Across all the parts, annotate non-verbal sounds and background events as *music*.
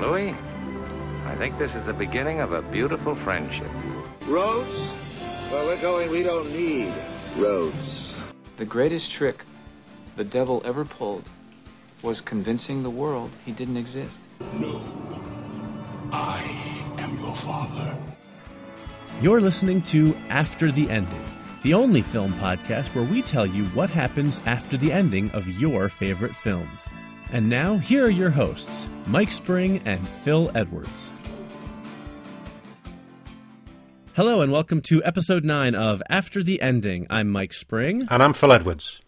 Louis, I think this is the beginning of a beautiful friendship. Roads? Well, we're going, we don't need roads. The greatest trick the devil ever pulled was convincing the world he didn't exist. No. I am your father. You're listening to After the Ending, the only film podcast where we tell you what happens after the ending of your favorite films. And now, here are your hosts, Mike Spring and Phil Edwards. Hello, and welcome to episode 9 of After the Ending. I'm Mike Spring. And I'm Phil Edwards.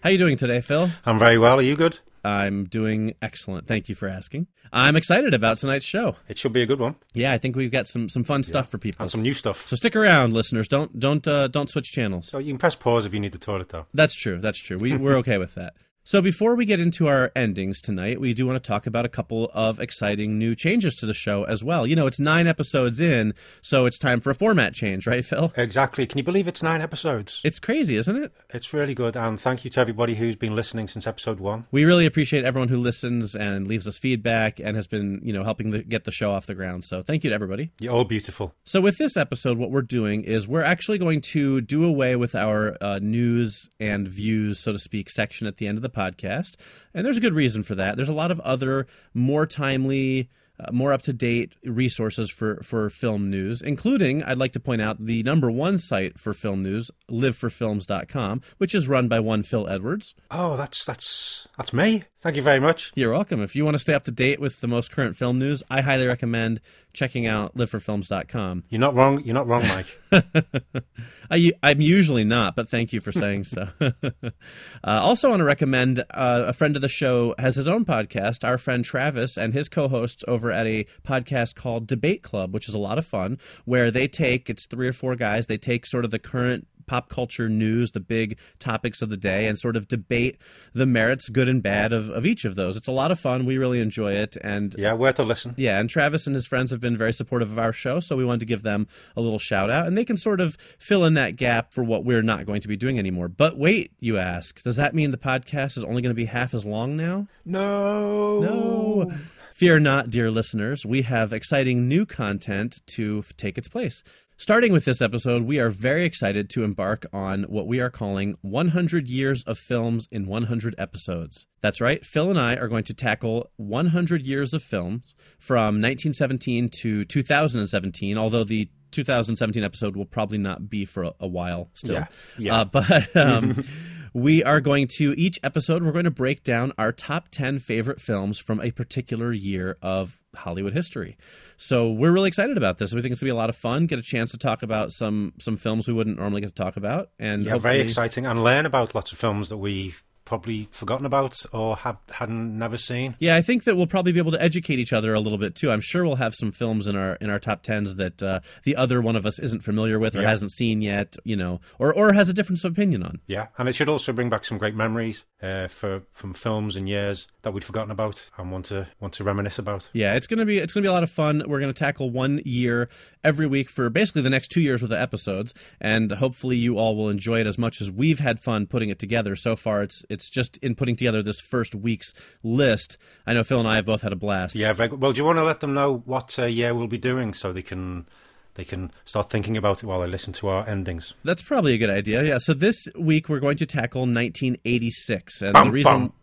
How are you doing today, Phil? I'm very well. Are you good? I'm doing excellent. Thank you for asking. I'm excited about tonight's show. It should be a good one. Yeah, I think we've got some some fun stuff for people. And some new stuff. So stick around, listeners. Don't don't uh, don't switch channels. So you can press pause if you need the toilet, though. That's true. That's true. We we're okay with that. So before we get into our endings tonight, we do want to talk about a couple of exciting new changes to the show as well. You know, it's nine episodes in, so it's time for a format change, right, Phil? Exactly. Can you believe it's nine episodes? It's crazy, isn't it? It's really good. And thank you to everybody who's been listening since episode one. We really appreciate everyone who listens and leaves us feedback and has been, you know, helping the, get the show off the ground. So thank you to everybody. You're all beautiful. So with this episode, what we're doing is we're actually going to do away with our uh, news and views, so to speak, section at the end of the podcast. And there's a good reason for that. There's a lot of other more timely, uh, more up to date resources for, for film news, including, I'd like to point out, the number one site for film news, liveforfilms.com, which is run by one Phil Edwards. Oh, that's that's that's me. Thank you very much. You're welcome. If you want to stay up to date with the most current film news, I highly recommend checking out liveforfilms.com. You're not wrong. You're not wrong, Mike. *laughs* I, am usually not, but thank you for saying so. *laughs* uh, also, want to recommend uh, a friend of the show has his own podcast. Our friend Travis and his co-hosts over at a podcast called Debate Club, which is a lot of fun, where they take it's three or four guys. They take sort of the current pop culture news, the big topics of the day, uh-huh. and sort of debate the merits, good and bad, of, of each of those. It's a lot of fun. We really enjoy it. And yeah, worth a listen. Yeah, and Travis and his friends have been very supportive of our show, so we wanted to give them a little shout out. And they can sort of fill in that gap for what we're not going to be doing anymore. But wait, you ask, does that mean the podcast is only going to be half as long now? No. No. Fear not, dear listeners. We have exciting new content to take its place. Starting with this episode, we are very excited to embark on what we are calling 100 Years of Films in 100 Episodes. That's right, Phil and I are going to tackle 100 years of films from 1917 to 2017, although the 2017 episode will probably not be for a, a while still. Yeah. yeah. Uh, but. *laughs* Um, we are going to each episode we're going to break down our top 10 favorite films from a particular year of hollywood history so we're really excited about this we think it's going to be a lot of fun get a chance to talk about some some films we wouldn't normally get to talk about and yeah very exciting and learn about lots of films that we probably forgotten about or have hadn't never seen. Yeah, I think that we'll probably be able to educate each other a little bit too. I'm sure we'll have some films in our in our top tens that uh, the other one of us isn't familiar with or yeah. hasn't seen yet, you know, or or has a different opinion on. Yeah, and it should also bring back some great memories uh, for from films and years that we'd forgotten about and want to want to reminisce about. Yeah, it's gonna be it's gonna be a lot of fun. We're gonna tackle one year every week for basically the next two years with the episodes, and hopefully you all will enjoy it as much as we've had fun putting it together. So far, it's it's just in putting together this first week's list. I know Phil and I have both had a blast. Yeah, well, do you want to let them know what uh, year we'll be doing so they can they can start thinking about it while they listen to our endings. That's probably a good idea. Yeah. So this week we're going to tackle 1986, and bum, the reason *laughs*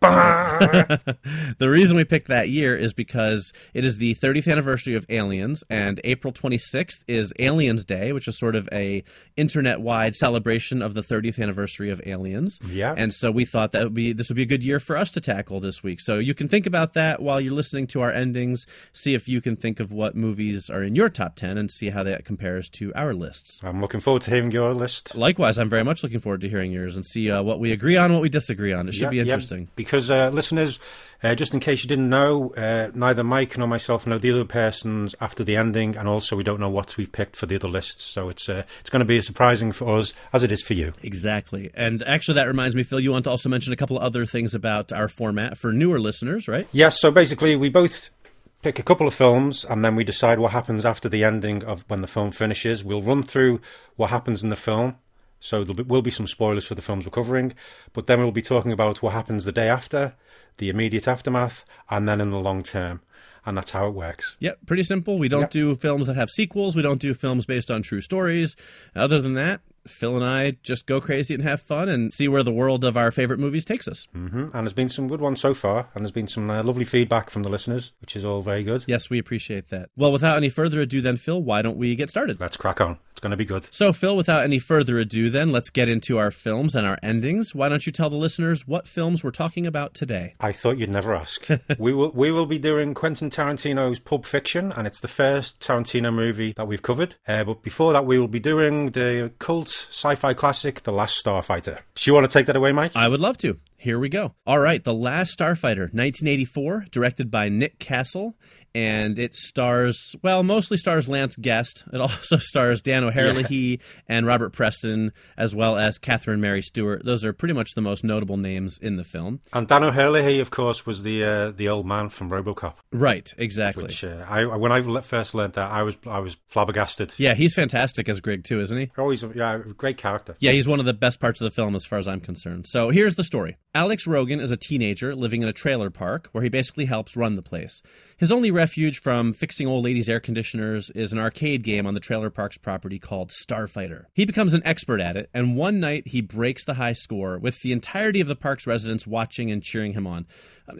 the reason we picked that year is because it is the 30th anniversary of Aliens, and April 26th is Aliens Day, which is sort of a internet-wide celebration of the 30th anniversary of Aliens. Yeah. And so we thought that would be this would be a good year for us to tackle this week. So you can think about that while you're listening to our endings. See if you can think of what movies are in your top 10 and see how that compares to our lists. I'm looking forward to hearing your list. Likewise, I'm very much looking forward to hearing yours and see uh, what we agree on, what we disagree on. It should yeah, be interesting. Yeah, because uh, listeners, uh, just in case you didn't know, uh, neither Mike nor myself know the other persons after the ending, and also we don't know what we've picked for the other lists. So it's uh, it's going to be as surprising for us as it is for you. Exactly. And actually, that reminds me, Phil, you want to also mention a couple of other things about our format for newer listeners, right? Yes. So basically, we both pick a couple of films and then we decide what happens after the ending of when the film finishes. We'll run through what happens in the film. So there will be some spoilers for the films we're covering, but then we'll be talking about what happens the day after, the immediate aftermath, and then in the long term. and that's how it works. Yep, pretty simple. We don't Yep. do films that have sequels. We don't do films based on true stories. Other than that, Phil and I just go crazy and have fun and see where the world of our favorite movies takes us. hmm And there's been some good ones so far, and there's been some uh, lovely feedback from the listeners, which is all very good. Yes, we appreciate that. Well, without any further ado, then, Phil, why don't we get started? Let's crack on. It's going to be good. So, Phil, without any further ado, then, let's get into our films and our endings. Why don't you tell the listeners what films we're talking about today? I thought you'd never ask. *laughs* we will we will be doing Quentin Tarantino's Pulp Fiction, and it's the first Tarantino movie that we've covered. Uh, but before that, we will be doing the cult sci-fi classic, The Last Starfighter. Do you want to take that away, Mike? I would love to. Here we go. All right, The Last Starfighter, 1984, directed by Nick Castle, and it stars, well, mostly stars Lance Guest. It *laughs* also stars Dan O'Herlihy and Robert Preston, as well as Catherine Mary Stewart. Those are pretty much the most notable names in the film. and Dan O'Herlihy, of course, was the uh, the old man from RoboCop. Right, exactly. Which uh, I when I first learned that, I was I was flabbergasted. yeah, he's fantastic as Greg, too, isn't he? Always, yeah, great character. Yeah, he's one of the best parts of the film as far as I'm concerned. So here's the story Alex Rogan is a teenager living in a trailer park where he basically helps run the place. His only refuge from fixing old ladies' air conditioners is an arcade game on the trailer park's property called Starfighter. He becomes an expert at it, and one night he breaks the high score with the entirety of the park's residents watching and cheering him on.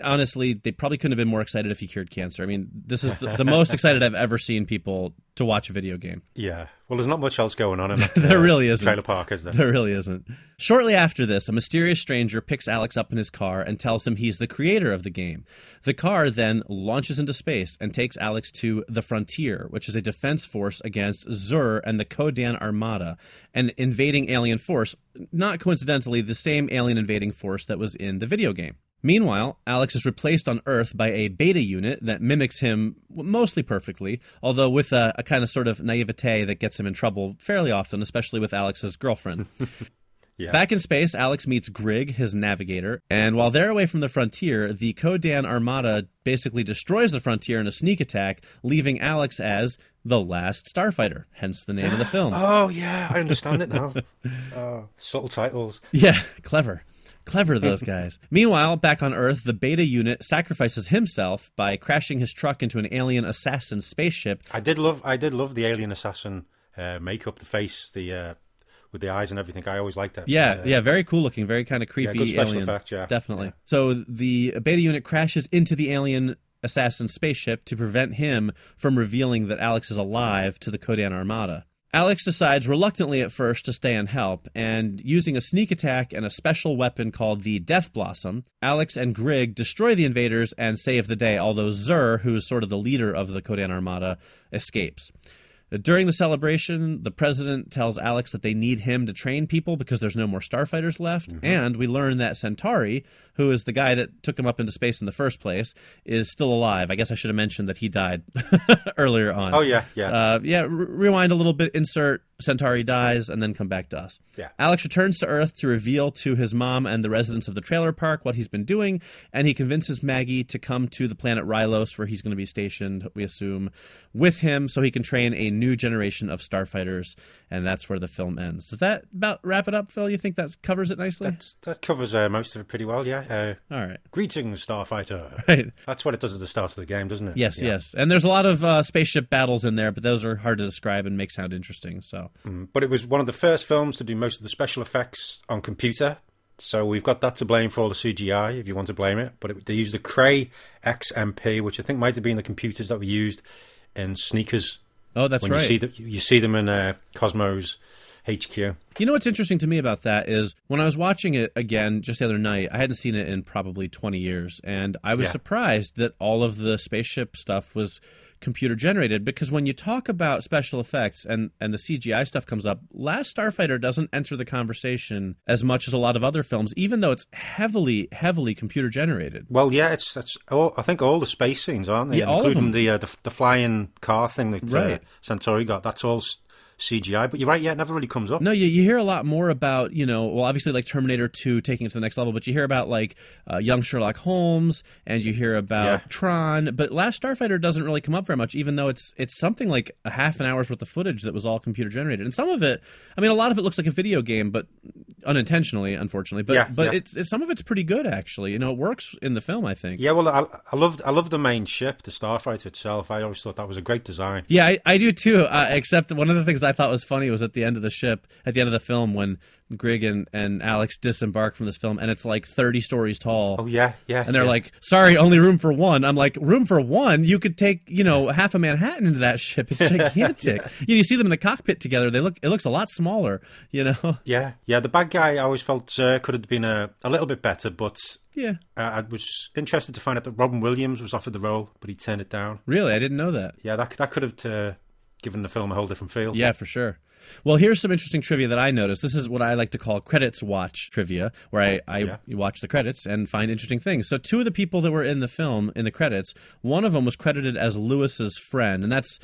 Honestly, they probably couldn't have been more excited if he cured cancer. I mean, this is the, the most excited I've ever seen people to watch a video game. Yeah. Well, there's not much else going on in that. *laughs* There uh, really isn't. Trailer park, is there? There really isn't. Shortly after this, a mysterious stranger picks Alex up in his car and tells him he's the creator of the game. The car then launches into space and takes Alex to the Frontier, which is a defense force against Xur and the Kodan Armada, an invading alien force, not coincidentally, the same alien invading force that was in the video game. Meanwhile, Alex is replaced on Earth by a beta unit that mimics him mostly perfectly, although with a, a kind of sort of naivete that gets him in trouble fairly often, especially with Alex's girlfriend. *laughs* Yeah. Back in space, Alex meets Grig, his navigator, and while they're away from the frontier, the Kodan Armada basically destroys the frontier in a sneak attack, leaving Alex as the last starfighter, hence the name of the film. *gasps* Oh yeah, I understand it now. *laughs* Uh, oh, subtle titles. Yeah, clever. Clever, those guys. *laughs* Meanwhile, back on Earth, the beta unit sacrifices himself by crashing his truck into an alien assassin spaceship. I did love. I did love the alien assassin uh, makeup, the face, the uh, with the eyes and everything. I always liked that. Yeah, Uh, yeah, very cool looking, very kind of creepy good special alien. effect, yeah. Definitely. Yeah. So the beta unit crashes into the alien assassin spaceship to prevent him from revealing that Alex is alive to the Kodan Armada. Alex decides reluctantly at first to stay and help, and using a sneak attack and a special weapon called the Death Blossom, Alex and Grig destroy the invaders and save the day, although Xur, who is sort of the leader of the Kodan Armada, escapes. During the celebration, the president tells Alex that they need him to train people because there's no more starfighters left. Mm-hmm. And we learn that Centauri, who is the guy that took him up into space in the first place, is still alive. I guess I should have mentioned that he died *laughs* earlier on. Oh yeah, yeah. Uh, yeah, rewind a little bit, insert Centauri dies, and then come back to us. Yeah. Alex returns to Earth to reveal to his mom and the residents of the trailer park what he's been doing, and he convinces Maggie to come to the planet Rylos, where he's going to be stationed, we assume, with him so he can train a new generation of starfighters, and that's where the film ends. Does that about wrap it up, Phil? You think that covers it nicely? That's, that covers uh, most of it pretty well. Yeah. Uh, All right. greetings, Starfighter. *laughs* Right. That's what it does at the start of the game, doesn't it? Yes, Yeah. yes. And there's a lot of uh, spaceship battles in there, but those are hard to describe and make sound interesting. So, Mm, But it was one of the first films to do most of the special effects on computer. So we've got that to blame for all the CGI, if you want to blame it. But it, they used the Cray XMP, which I think might have been the computers that were used in sneakers. oh, that's when right. you see the, you see them in uh, Cosmos HQ. You know what's interesting to me about that is when I was watching it again just the other night, I hadn't seen it in probably 20 years, and I was Yeah. surprised that all of the spaceship stuff was computer generated because when you talk about special effects and and the CGI stuff comes up, Last Starfighter doesn't enter the conversation as much as a lot of other films, even though it's heavily heavily computer generated. Well, yeah, it's that's all, I think all the space scenes, aren't they? Yeah, Including the, uh, the the flying car thing that uh, Centauri got. That's all CGI. But you're right, yeah, it never really comes up. No, you, you hear a lot more about, you know, well, obviously like Terminator 2 taking it to the next level, but you hear about like uh, young Sherlock Holmes and you hear about Yeah. Tron, but Last Starfighter doesn't really come up very much, even though it's it's something like a half an hour's worth of footage that was all computer generated. And some of it, I mean, a lot of it looks like a video game, but unintentionally, unfortunately. But Yeah, but yeah. It's, it's some of it's pretty good actually. You know, it works in the film, I think. Yeah, well, I, I love I love the main ship, the Starfighter itself. I always thought that was a great design. Yeah, I, I do too. Uh, except one of the things I thought was funny was at the end of the ship, at the end of the film, when Greg and, and Alex disembark from this film, and it's like thirty stories tall. Oh yeah, yeah. And they're yeah. like, "Sorry, only room for one." I'm like, "Room for one? You could take, you know, half a Manhattan into that ship. It's *laughs* gigantic. you, you see them in the cockpit together. They look, it looks a lot smaller. You know? *laughs* yeah, yeah. The bad guy, I always felt uh, could have been a, a little bit better, but Yeah. uh, I was interested to find out that Robin Williams was offered the role, but he turned it down. Really, I didn't know that. Yeah, that that could have uh, given the film a whole different feel. Yeah, for sure. Well, here's some interesting trivia that I noticed. This is what I like to call credits watch trivia, where oh, I, I Yeah. watch the credits and find interesting things. So, two of the people that were in the film, in the credits, one of them was credited as Lewis's friend, and that's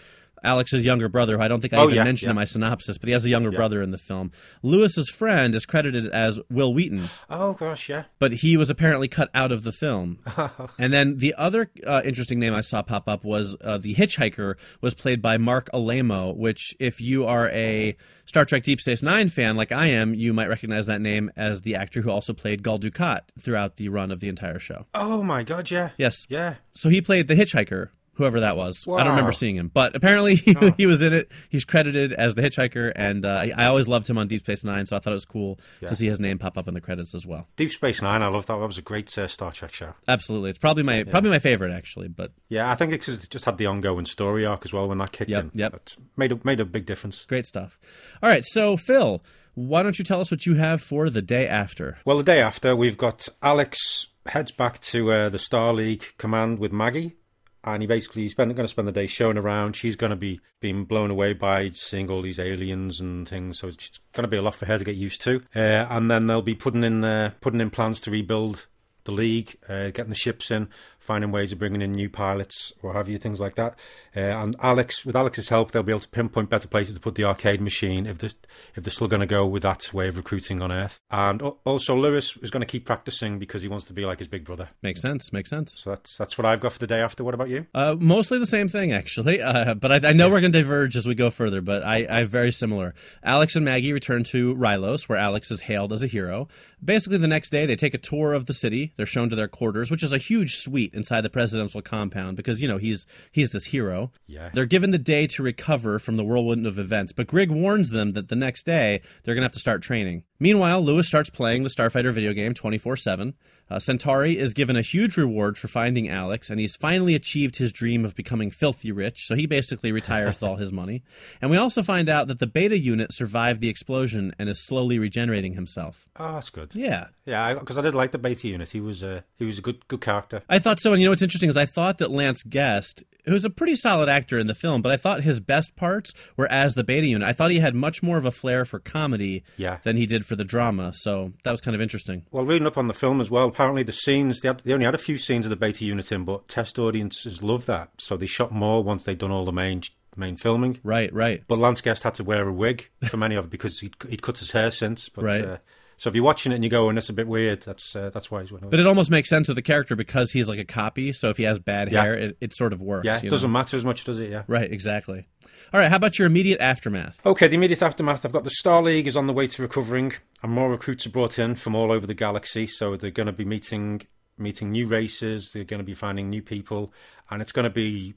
Alex's younger brother, who I don't think I Oh, even yeah, mentioned in my synopsis, but he has a younger brother in the film. Lewis's friend is credited as Wil Wheaton, Oh gosh, yeah. but he was apparently cut out of the film. *laughs* and then the other uh, interesting name I saw pop up was uh, the hitchhiker was played by Marc Alaimo, which if you are a Star Trek Deep Space Nine fan like I am, you might recognize that name as the actor who also played Gul Dukat throughout the run of the entire show. Oh my god, yeah. Yes. Yeah. So he played the hitchhiker. Whoever that was, I don't remember seeing him, but apparently *laughs* he, he was in it. He's credited as the hitchhiker, and uh, I, I always loved him on Deep Space Nine, so I thought it was cool to see his name pop up in the credits as well. Deep Space Nine, I love that. That was a great uh, Star Trek show. Absolutely, it's probably my probably my favorite actually. But Yeah, I think it just had the ongoing story arc as well when that kicked Yep, in. yep. It made a, made a big difference. great stuff. All right, so Phil, why don't you tell us what you have for the day after? Well, the day after, we've got Alex heads back to uh, the Star League command with Maggie, and he basically he's going to spend the day showing around. She's going to be being blown away by seeing all these aliens and things, so it's going to be a lot for her to get used to. Uh, and then they'll be putting in uh, putting in plans to rebuild the league, uh, getting the ships in, finding ways of bringing in new pilots, what have you, things like that. Uh, and Alex, with Alex's help, they'll be able to pinpoint better places to put the arcade machine if they're, if they're still going to go with that way of recruiting on Earth. And also, Lewis is going to keep practicing because he wants to be like his big brother. Makes sense. Makes sense. So that's that's what I've got for the day after. What about you? Uh, mostly the same thing, actually. Uh, but I, I know we're going to diverge as we go further. But I, I very similar. Alex and Maggie return to Rylos, where Alex is hailed as a hero. Basically, the next day they take a tour of the city. They're shown to their quarters, which is a huge suite inside the presidential compound because you know he's he's this hero. Yeah. They're given the day to recover from the whirlwind of events, but Grig warns them that the next day they're going to have to start training. Meanwhile, Lewis starts playing the Starfighter video game 24 7. Uh, Centauri is given a huge reward for finding Alex, and he's finally achieved his dream of becoming filthy rich, so he basically retires with all his money. And we also find out that the beta unit survived the explosion and is slowly regenerating himself. Oh, that's good. Yeah. Yeah, because I, did like the beta unit. He was uh, he was a good good character. I thought so, and you know what's interesting is I thought that Lance Guest, who's a pretty solid actor in the film, but I thought his best parts were as the beta unit. I thought he had much more of a flair for comedy Yeah. than he did for the drama, so that was kind of interesting. Well, reading up on the film as well, apparently the scenes they, had, they only had a few scenes of the beta unit in, but test audiences loved that, so they shot more once they'd done all the main main filming. Right, right. But Lance Guest had to wear a wig for many of it because he'd, he'd cut his hair since. But, Right. Uh, so if you're watching it and you go, and "That's a bit weird," that's uh, that's why he's wearing. But it almost makes sense with the character because he's like a copy, so if he has bad Yeah. hair, it, it sort of works. yeah, it doesn't know? matter as much, does it? Yeah. Right, exactly. All right, how about your immediate aftermath? Okay, the immediate aftermath. I've got the Star League is on the way to recovering, and more recruits are brought in from all over the galaxy. So they're going to be meeting meeting new races. They're going to be finding new people, and it's going to be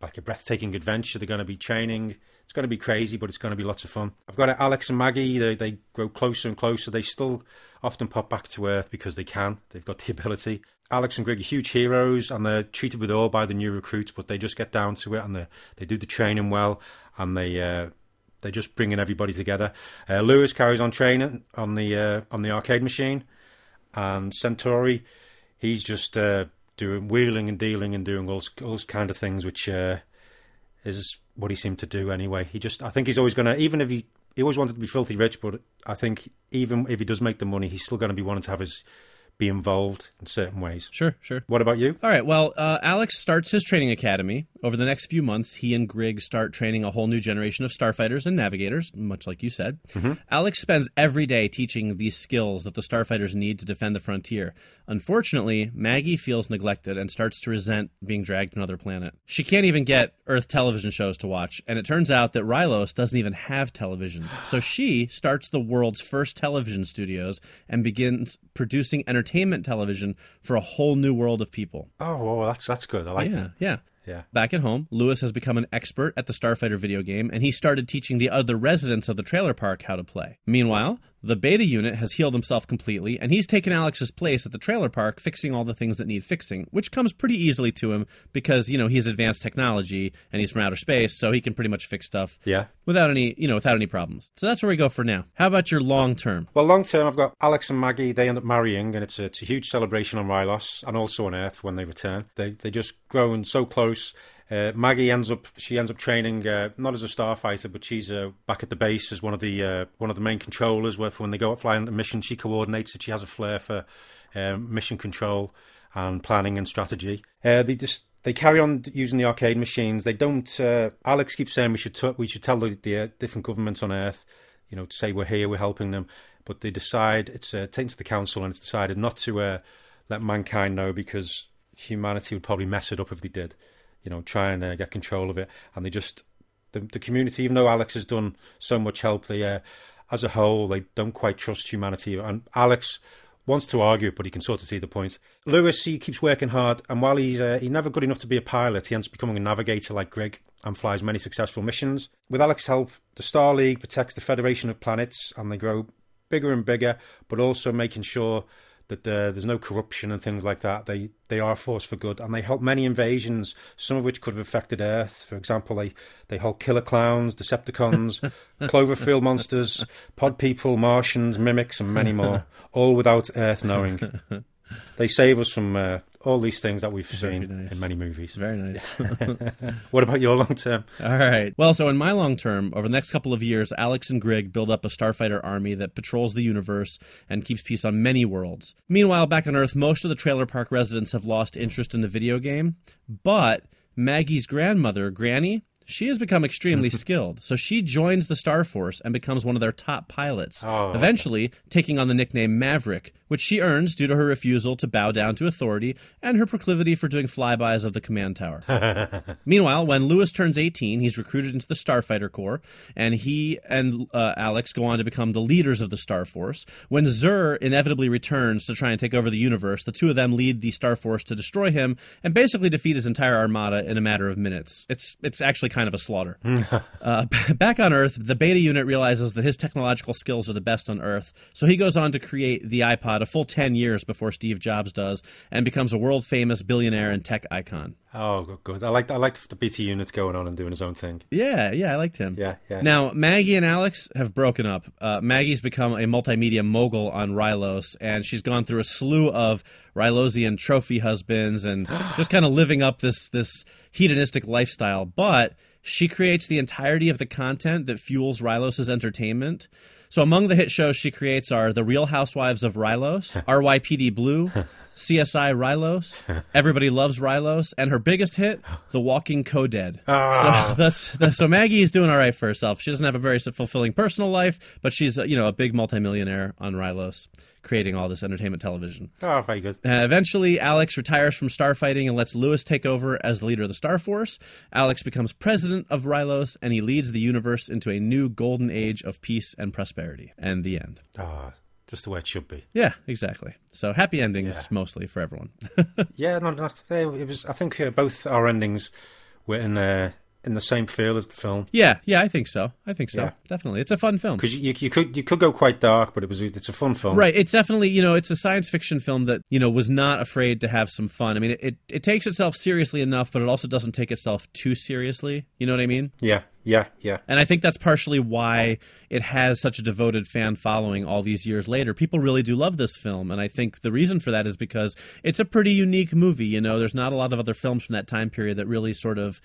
like a breathtaking adventure. They're going to be training. It's going to be crazy, but it's going to be lots of fun. I've got Alex and Maggie. They they grow closer and closer. They still often pop back to Earth because they can. They've got the *laughs* ability. Alex and Greg are huge heroes, and they're treated with awe by the new recruits. But they just get down to it, and they they do the training well, and they. Uh, they're just bringing everybody together. Uh, Lewis carries on training on the uh, on the arcade machine, and Centauri, he's just uh, doing wheeling and dealing and doing all all kind of things, which uh, is what he seemed to do anyway. He just, I think he's always going to, even if he he always wanted to be filthy rich, but I think even if he does make the money, he's still going to be wanting to have his be involved in certain ways. Sure, sure. What about you? All right. Well, uh, Alex starts his training academy. Over the next few months, he and Grig start training a whole new generation of starfighters and navigators, much like you said. Alex spends every day teaching these skills that the starfighters need to defend the frontier. Unfortunately, Maggie feels neglected and starts to resent being dragged to another planet. She can't even get Earth television shows to watch, and it turns out that Rylos doesn't even have television. So she starts the world's first television studios and begins producing entertainment television for a whole new world of people. Oh, well, that's that's good. I like Yeah, that. yeah. Yeah. Back at home, Lewis has become an expert at the Starfighter video game, and he started teaching the other residents of the trailer park how to play. Meanwhile, the beta unit has healed himself completely, and he's taken Alex's place at the trailer park, fixing all the things that need fixing, which comes pretty easily to him because, you know, he's advanced technology and he's from outer space, so he can pretty much fix stuff Yeah. without any, you know, without any problems. So that's where we go for now. How about your long term? Well, long term, I've got Alex and Maggie. They end up marrying, and it's a, it's a huge celebration on Rylos and also on Earth when they return. They they just grown so close. Uh, Maggie ends up she ends up training uh, not as a starfighter, but she's uh, back at the base as one of the uh, one of the main controllers. Where for when they go out flying the mission, she coordinates it. She has a flair for um, mission control and planning and strategy. Uh, they just they carry on using the arcade machines. They don't. Alex keeps saying we should t- we should tell the, the different governments on Earth, you know, to say we're here, we're helping them. But they decide it's taken to the council and it's decided not to let mankind know because humanity would probably mess it up if they did. You know, try and uh, get control of it, and they just the, the community. Even though Alex has done so much help, they uh, as a whole they don't quite trust humanity. And Alex wants to argue but he can sort of see the point. Lewis, he keeps working hard, and while he's uh, he's never good enough to be a pilot, he ends up becoming a navigator like Greg and flies many successful missions. With Alex's help, the Star League protects the Federation of Planets, and they grow bigger and bigger, but also making sure that uh, there's no corruption and things like that. They they are a force for good, and they help many invasions, some of which could have affected Earth. For example, they they hold killer clowns, Decepticons, *laughs* Cloverfield monsters, pod people, Martians, mimics, and many more, *laughs* all without Earth knowing. *laughs* They save us from uh, all these things that we've Very seen nice. in many movies. Very nice. *laughs* What about your long term? All right. Well, so in my long term, over the next couple of years, Alex and Grig build up a starfighter army that patrols the universe and keeps peace on many worlds. Meanwhile, back on Earth, most of the trailer park residents have lost interest in the video game, but Maggie's grandmother, Granny, she has become extremely *laughs* skilled. So she joins the Star Force and becomes one of their top pilots, Oh. eventually taking on the nickname Maverick, which she earns due to her refusal to bow down to authority and her proclivity for doing flybys of the command tower. *laughs* Meanwhile, when Lewis turns 18, he's recruited into the Starfighter Corps, and he and uh, Alex go on to become the leaders of the Star Force. When Xur inevitably returns to try and take over the universe, the two of them lead the Star Force to destroy him and basically defeat his entire armada in a matter of minutes. It's it's actually kind of a slaughter. *laughs* uh, back on Earth, the Beta unit realizes that his technological skills are the best on Earth, so he goes on to create the iPod a full 10 years before Steve Jobs does and becomes a world famous billionaire and tech icon. Oh, good. I like I like the BT unit going on and doing his own thing. Yeah, yeah, I liked him. Yeah, yeah. Now, Maggie and Alex have broken up. Uh, Maggie's become a multimedia mogul on Rylos, and she's gone through a slew of Rylosian trophy husbands and *gasps* just kind of living up this this hedonistic lifestyle. But she creates the entirety of the content that fuels Rylos's entertainment. So among the hit shows she creates are The Real Housewives of Rylos, *laughs* RYPD Blue, CSI Rylos, *laughs* Everybody Loves Rylos, and her biggest hit, The Walking Co-Dead. Ah. So *laughs* that's, that's so Maggie is doing all right for herself. She doesn't have a very fulfilling personal life, but she's you know a big multimillionaire on Rylos, creating all this entertainment television. Oh, very good. Uh, eventually, Alex retires from starfighting and lets Lewis take over as the leader of the Star Force. Alex becomes president of Rylos, and he leads the universe into a new golden age of peace and prosperity. And the end. Ah, just the way it should be. Yeah, exactly. So happy endings Yeah. mostly for everyone. *laughs* Yeah, no, no, it was. I think uh, both our endings were in uh, in the same feel as the film. yeah, yeah, I think so. I think so. Yeah. Definitely, it's a fun film. Because you, you could you could go quite dark, but it was it's a fun film. Right. It's definitely, you know, it's a science fiction film that, you know, was not afraid to have some fun. I mean, it, it, it takes itself seriously enough, but it also doesn't take itself too seriously. You know what I mean? Yeah, yeah, yeah. And I think that's partially why it has such a devoted fan following all these years later. People really do love this film. And I think the reason for that is because it's a pretty unique movie. You know, there's not a lot of other films from that time period that really sort of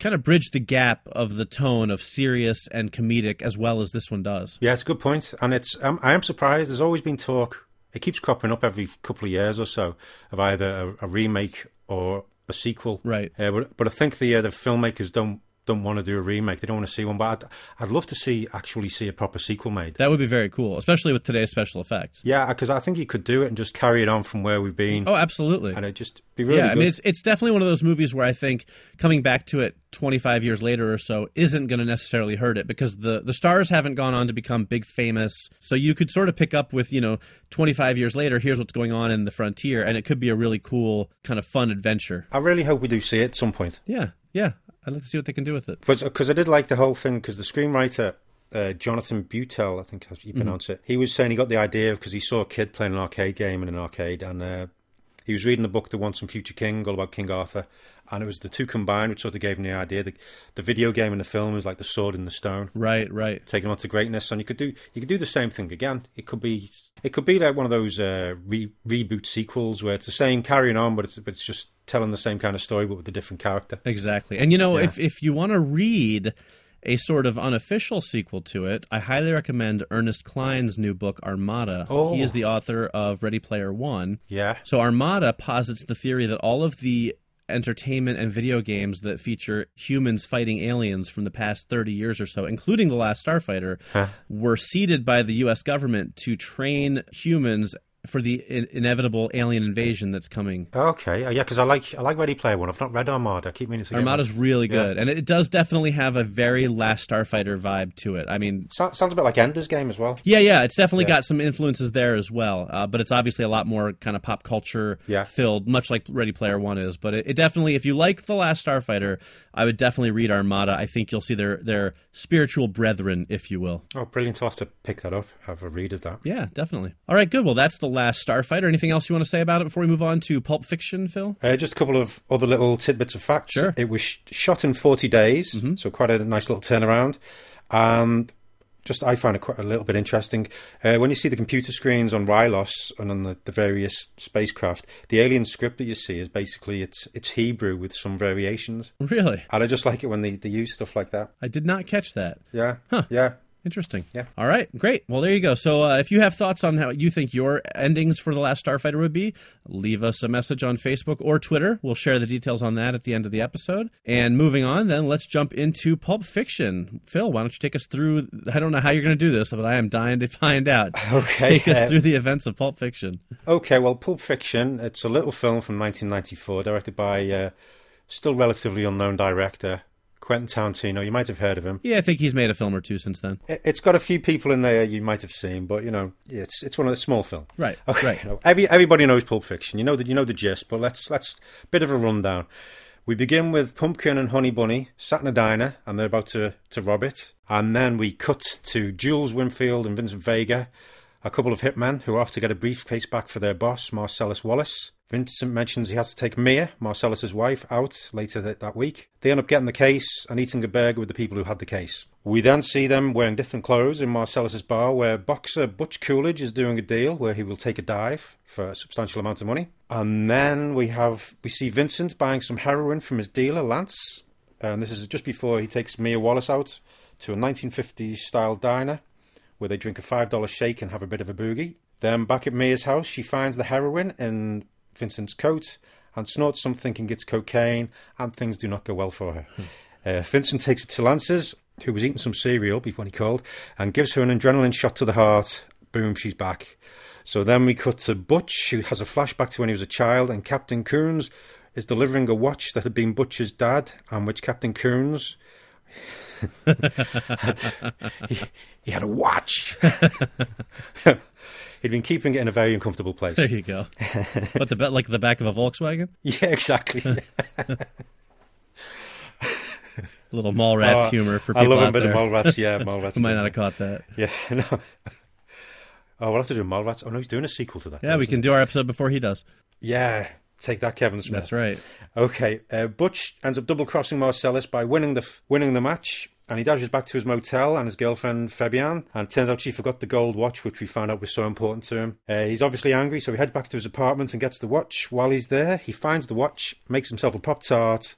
kind of bridge the gap of the tone of serious and comedic as well as this one does. Yeah, it's a good point, and it's um, I am surprised. There's always been talk it keeps cropping up every couple of years or so of either a, a remake or a sequel. Right. Uh, but but I think the uh, the filmmakers don't don't want to do a remake. They don't want to see one. But I'd, I'd love to see actually see a proper sequel made. That would be very cool, especially with today's special effects. Yeah, because I think you could do it and just carry it on from where we've been, Oh, absolutely. and it'd just be really yeah, good. I mean, it's it's definitely one of those movies where I think coming back to it 25 years later or so isn't going to necessarily hurt it because the the stars haven't gone on to become big famous. So you could sort of pick up with you know 25 years later, here's what's going on in the frontier, and it could be a really cool kind of fun adventure. I really hope we do see it at some point. Yeah, yeah. I'd like to see what they can do with it. Because I did like the whole thing, because the screenwriter, uh, Jonathan Betuel, I think how you pronounce it, he was saying he got the idea because he saw a kid playing an arcade game in an arcade, and uh, he was reading a book, The Once and Future King, all about King Arthur, and it was the two combined which sort of gave him the idea. The, the video game and the film was like the sword and the stone. Right, right. Taking on to greatness, and you could do you could do the same thing again. It could be it could be like one of those uh, re- reboot sequels where it's the same carrying on, but it's but it's just telling the same kind of story but with a different character. Exactly. And you know, Yeah. if if you want to read a sort of unofficial sequel to it, I highly recommend Ernest Cline's new book Armada. Oh. He is oh. the author of Ready Player 1. Yeah, So Armada posits the theory that all of the entertainment and video games that feature humans fighting aliens from the past 30 years or so, including The Last Starfighter, were seeded by the US government to train humans for the in- inevitable alien invasion that's coming. okay, uh, yeah, because I like I like Ready Player One. I've not read Armada. I keep meaning to. Armada's one. really Yeah. good, and it does definitely have a very Last Starfighter vibe to it. I mean, So- sounds a bit like Ender's Game as well. yeah, yeah, it's definitely Yeah. got some influences there as well. Uh, but it's obviously a lot more kind of pop culture Yeah. filled, much like Ready Player One is. But it, it definitely, if you like the Last Starfighter, I would definitely read Armada. I think you'll see their their spiritual brethren, if you will. Oh, brilliant! I'll have to pick that up. Have a read of that. Yeah, definitely. All right, good. Well, that's the Last Starfighter. Anything else you want to say about it before we move on to Pulp Fiction, Phil? Uh, just a couple of other little tidbits of facts. Sure. Mm-hmm. It was sh- shot in 40 days, so quite a nice little turnaround. And just I find it quite a little bit interesting. Uh, when you see the computer screens on Rylos and on the, the various spacecraft, the alien script that you see is basically it's it's Hebrew with some variations. Really, And I just like it when they, they use stuff like that. I did not catch that. Yeah, Huh. yeah. Interesting. Yeah. All right. Great. Well, there you go. So, uh, if you have thoughts on how you think your endings for The Last Starfighter would be, leave us a message on Facebook or Twitter. We'll share the details on that at the end of the episode. And moving on, then let's jump into Pulp Fiction. Phil, why don't you take us through? I don't know how you're going to do this, but I am dying to *laughs* find out. *laughs* Okay, Take us through the events of Pulp Fiction. Okay, well, Pulp Fiction, it's a little film from 1994, directed by uh, still relatively unknown director Quentin Tarantino. You might have heard of him. Yeah, I think he's made a film or two since then. It- It's got a few people in there you might have seen, but you know, it's it's one of the small film. Right. Okay. Right. you know, every, everybody knows Pulp Fiction. You know that you know the gist, but let's let's bit of a rundown. We begin with Pumpkin and Honey Bunny sat in a diner and they're about to, to rob it. And then we cut to Jules Winfield and Vincent Vega, a couple of hitmen who are off to get a briefcase back for their boss, Marcellus Wallace. Vincent mentions he has to take Mia, Marcellus's wife, out later that, that week. They end up getting the case and eating a burger with the people who had the case. We then see them wearing different clothes in Marcellus's bar, where boxer Butch Coolidge is doing a deal where he will take a dive for a substantial amount of money. And then we have we see Vincent buying some heroin from his dealer Lance, and this is just before he takes Mia Wallace out to a 1950s style diner where they drink a five dollar shake and have a bit of a boogie. Then back at Mia's house, she finds the heroin in Vincent's coat and snorts some thinking it's cocaine, and things do not go well for her. Uh, Vincent takes it to Lance's, who was eating some cereal before he called, and gives her an adrenaline shot to the heart. Boom, she's back. So then we cut to Butch, who has a flashback to when he was a child, and Captain Koons is delivering a watch that had been Butch's dad, and which Captain Koons *laughs* he, he had a watch. *laughs* He'd been keeping it in a very uncomfortable place. There you go. but the like the back of a Volkswagen, *laughs* Yeah, exactly. a little Mallrats Oh, humor for I people love a bit there. of Mallrats. Yeah, Mallrats. who might not have caught that. Yeah, no. Oh, we'll have to do Mallrats. Oh no, he's doing a sequel to that. Yeah, though, we can he? do our episode before he does. Yeah, take that, Kevin Smith. That's right. Okay, uh, Butch ends up double crossing Marcellus by winning the f- winning the match, and he dashes back to his motel and his girlfriend Fabienne. And turns out she forgot the gold watch, which we found out was so important to him. Uh, he's obviously angry, so he heads back to his apartment and gets the watch. While he's there, he finds the watch, makes himself a pop tart,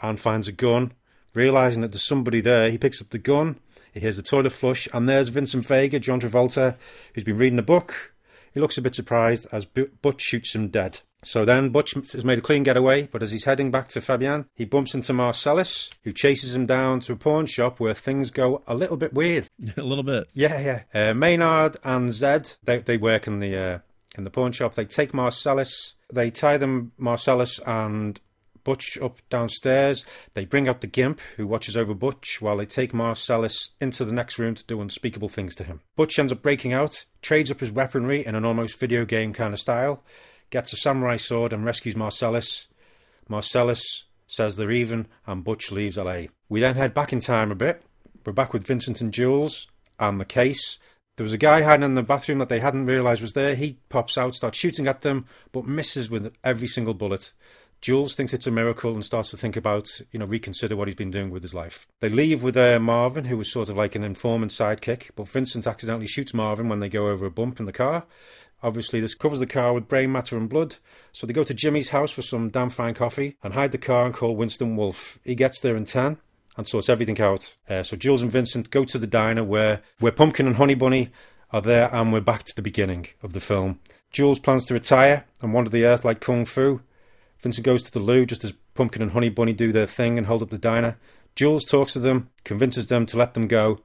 and finds a gun. Realizing that there's somebody there, he picks up the gun. He hears the toilet flush, and there's Vincent Vega, John Travolta, who's been reading a book. He looks a bit surprised as Butch shoots him dead. So then Butch has made a clean getaway, but as he's heading back to Fabienne, he bumps into Marcellus, who chases him down to a pawn shop where things go a little bit weird. *laughs* a little bit. Yeah, yeah. Uh, Maynard and Zed, they, they work in the uh, in the pawn shop. They take Marcellus, they tie them, Marcellus and Butch up downstairs. They bring out the Gimp, who watches over Butch, while they take Marcellus into the next room to do unspeakable things to him. Butch ends up breaking out, trades up his weaponry in an almost video game kind of style, gets a samurai sword and rescues Marcellus. Marcellus says they're even, and Butch leaves LA. We then head back in time a bit. We're back with Vincent and Jules and the case. There was a guy hiding in the bathroom that they hadn't realised was there. He pops out, starts shooting at them, but misses with every single bullet. Jules thinks it's a miracle and starts to think about, you know, reconsider what he's been doing with his life. They leave with uh, Marvin, who was sort of like an informant sidekick, but Vincent accidentally shoots Marvin when they go over a bump in the car. Obviously, this covers the car with brain matter and blood, so they go to Jimmy's house for some damn fine coffee and hide the car and call Winston Wolfe. He gets there in 10 and sorts everything out. Uh, so Jules and Vincent go to the diner where, where Pumpkin and Honey Bunny are there, and we're back to the beginning of the film. Jules plans to retire and wander the earth like Kung Fu. Vincent goes to the loo just as Pumpkin and Honey Bunny do their thing and hold up the diner. Jules talks to them, convinces them to let them go,